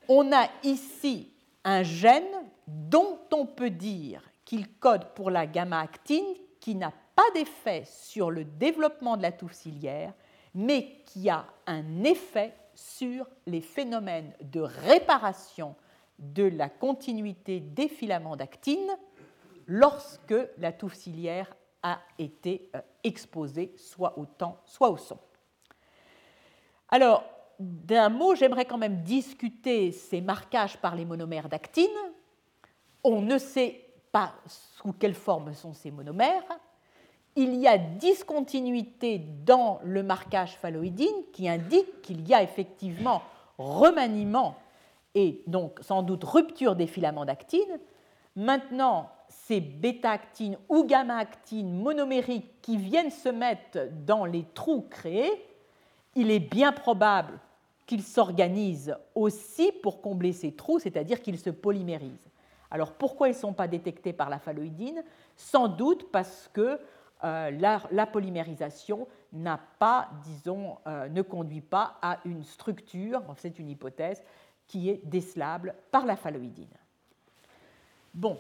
on a ici un gène dont on peut dire qu'il code pour la gamma-actine qui n'a pas d'effet sur le développement de la touffe ciliaire, mais qui a un effet sur les phénomènes de réparation de la continuité des filaments d'actine lorsque la touffe ciliaire a été euh, exposée soit au temps, soit au son. Alors, d'un mot, j'aimerais quand même discuter ces marquages par les monomères d'actine. On ne sait pas sous quelle forme sont ces monomères. Il y a discontinuité dans le marquage phalloïdine qui indique qu'il y a effectivement remaniement et donc sans doute rupture des filaments d'actine. Maintenant, ces bêta-actines ou gamma-actines monomériques qui viennent se mettre dans les trous créés, il est bien probable qu'ils s'organisent aussi pour combler ces trous, c'est-à-dire qu'ils se polymérisent. Alors pourquoi ils ne sont pas détectés par la phalloïdine? Sans doute parce que euh, la, polymérisation n'a pas, disons, euh, ne conduit pas à une structure, c'est une hypothèse, qui est décelable par la phalloïdine. Bon,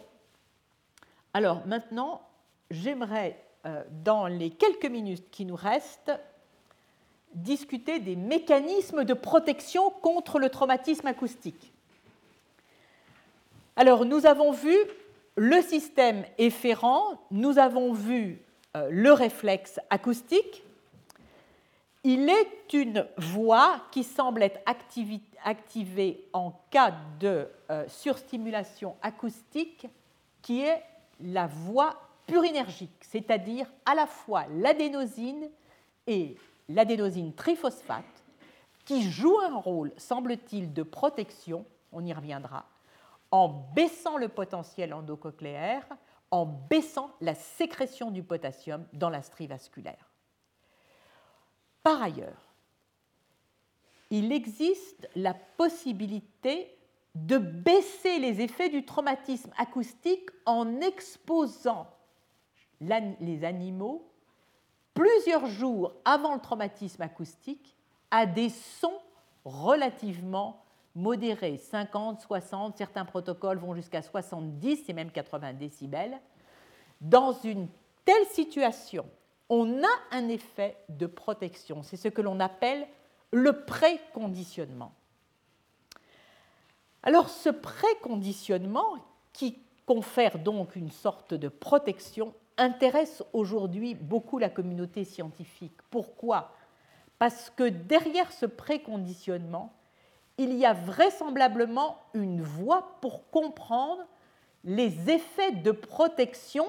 alors maintenant, j'aimerais, euh, dans les quelques minutes qui nous restent, discuter des mécanismes de protection contre le traumatisme acoustique. Alors, nous avons vu le système efférent, nous avons vu le réflexe acoustique. Il est une voie qui semble être activée en cas de euh, surstimulation acoustique qui est la voie purinergique, c'est-à-dire à la fois l'adénosine et l'adénosine triphosphate, qui jouent un rôle, semble-t-il, de protection, on y reviendra, en baissant le potentiel endocochléaire, en baissant la sécrétion du potassium dans la strie vasculaire. Par ailleurs, il existe la possibilité de baisser les effets du traumatisme acoustique en exposant les animaux plusieurs jours avant le traumatisme acoustique à des sons relativement modérés, 50, 60, certains protocoles vont jusqu'à 70 et même 80 décibels. Dans une telle situation, on a un effet de protection, c'est ce que l'on appelle le préconditionnement. Alors ce préconditionnement, qui confère donc une sorte de protection, intéresse aujourd'hui beaucoup la communauté scientifique. Pourquoi? Parce que derrière ce préconditionnement, il y a vraisemblablement une voie pour comprendre les effets de protection,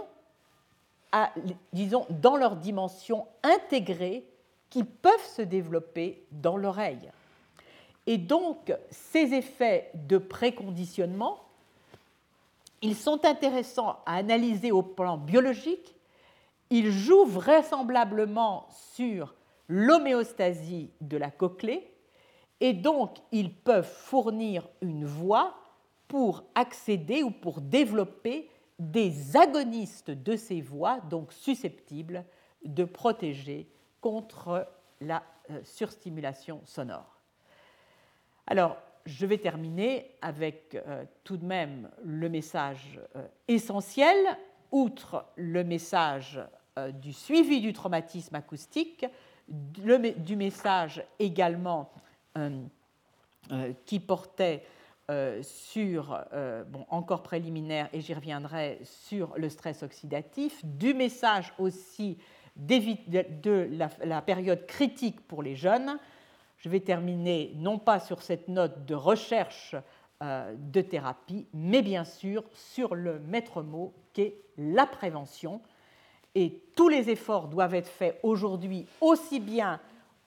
disons, dans leur dimension intégrée, qui peuvent se développer dans l'oreille. Et donc, ces effets de préconditionnement, ils sont intéressants à analyser au plan biologique. Ils jouent vraisemblablement sur l'homéostasie de la cochlée et donc ils peuvent fournir une voie pour accéder ou pour développer des agonistes de ces voies, donc susceptibles de protéger contre la euh, surstimulation sonore. Alors, je vais terminer avec euh, tout de même le message euh, essentiel, outre le message du suivi du traumatisme acoustique, du message également qui portait sur, bon, encore préliminaire, et j'y reviendrai, sur le stress oxydatif, du message aussi de la, période critique pour les jeunes. Je vais terminer non pas sur cette note de recherche euh, de thérapie, mais bien sûr sur le maître mot qu'est la prévention. Et tous les efforts doivent être faits aujourd'hui aussi bien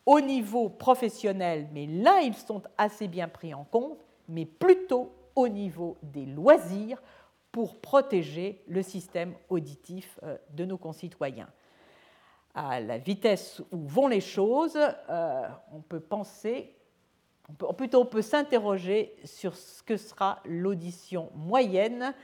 au niveau professionnel, mais là ils sont assez bien pris en compte, mais plutôt au niveau des loisirs pour protéger le système auditif euh, de nos concitoyens à la vitesse où vont les choses, euh, on peut penser, on plutôt on peut s'interroger sur ce que sera l'audition moyenne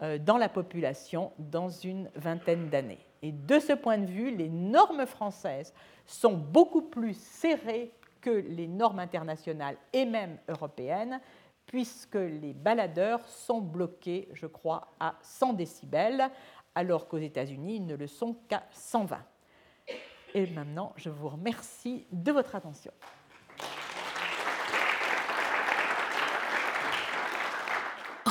euh, dans la population dans une vingtaine d'années. Et de ce point de vue, les normes françaises sont beaucoup plus serrées que les normes internationales et même européennes, puisque les baladeurs sont bloqués, je crois, à 100 décibels, alors qu'aux États-Unis, ils ne le sont qu'à 120. Et maintenant, je vous remercie de votre attention.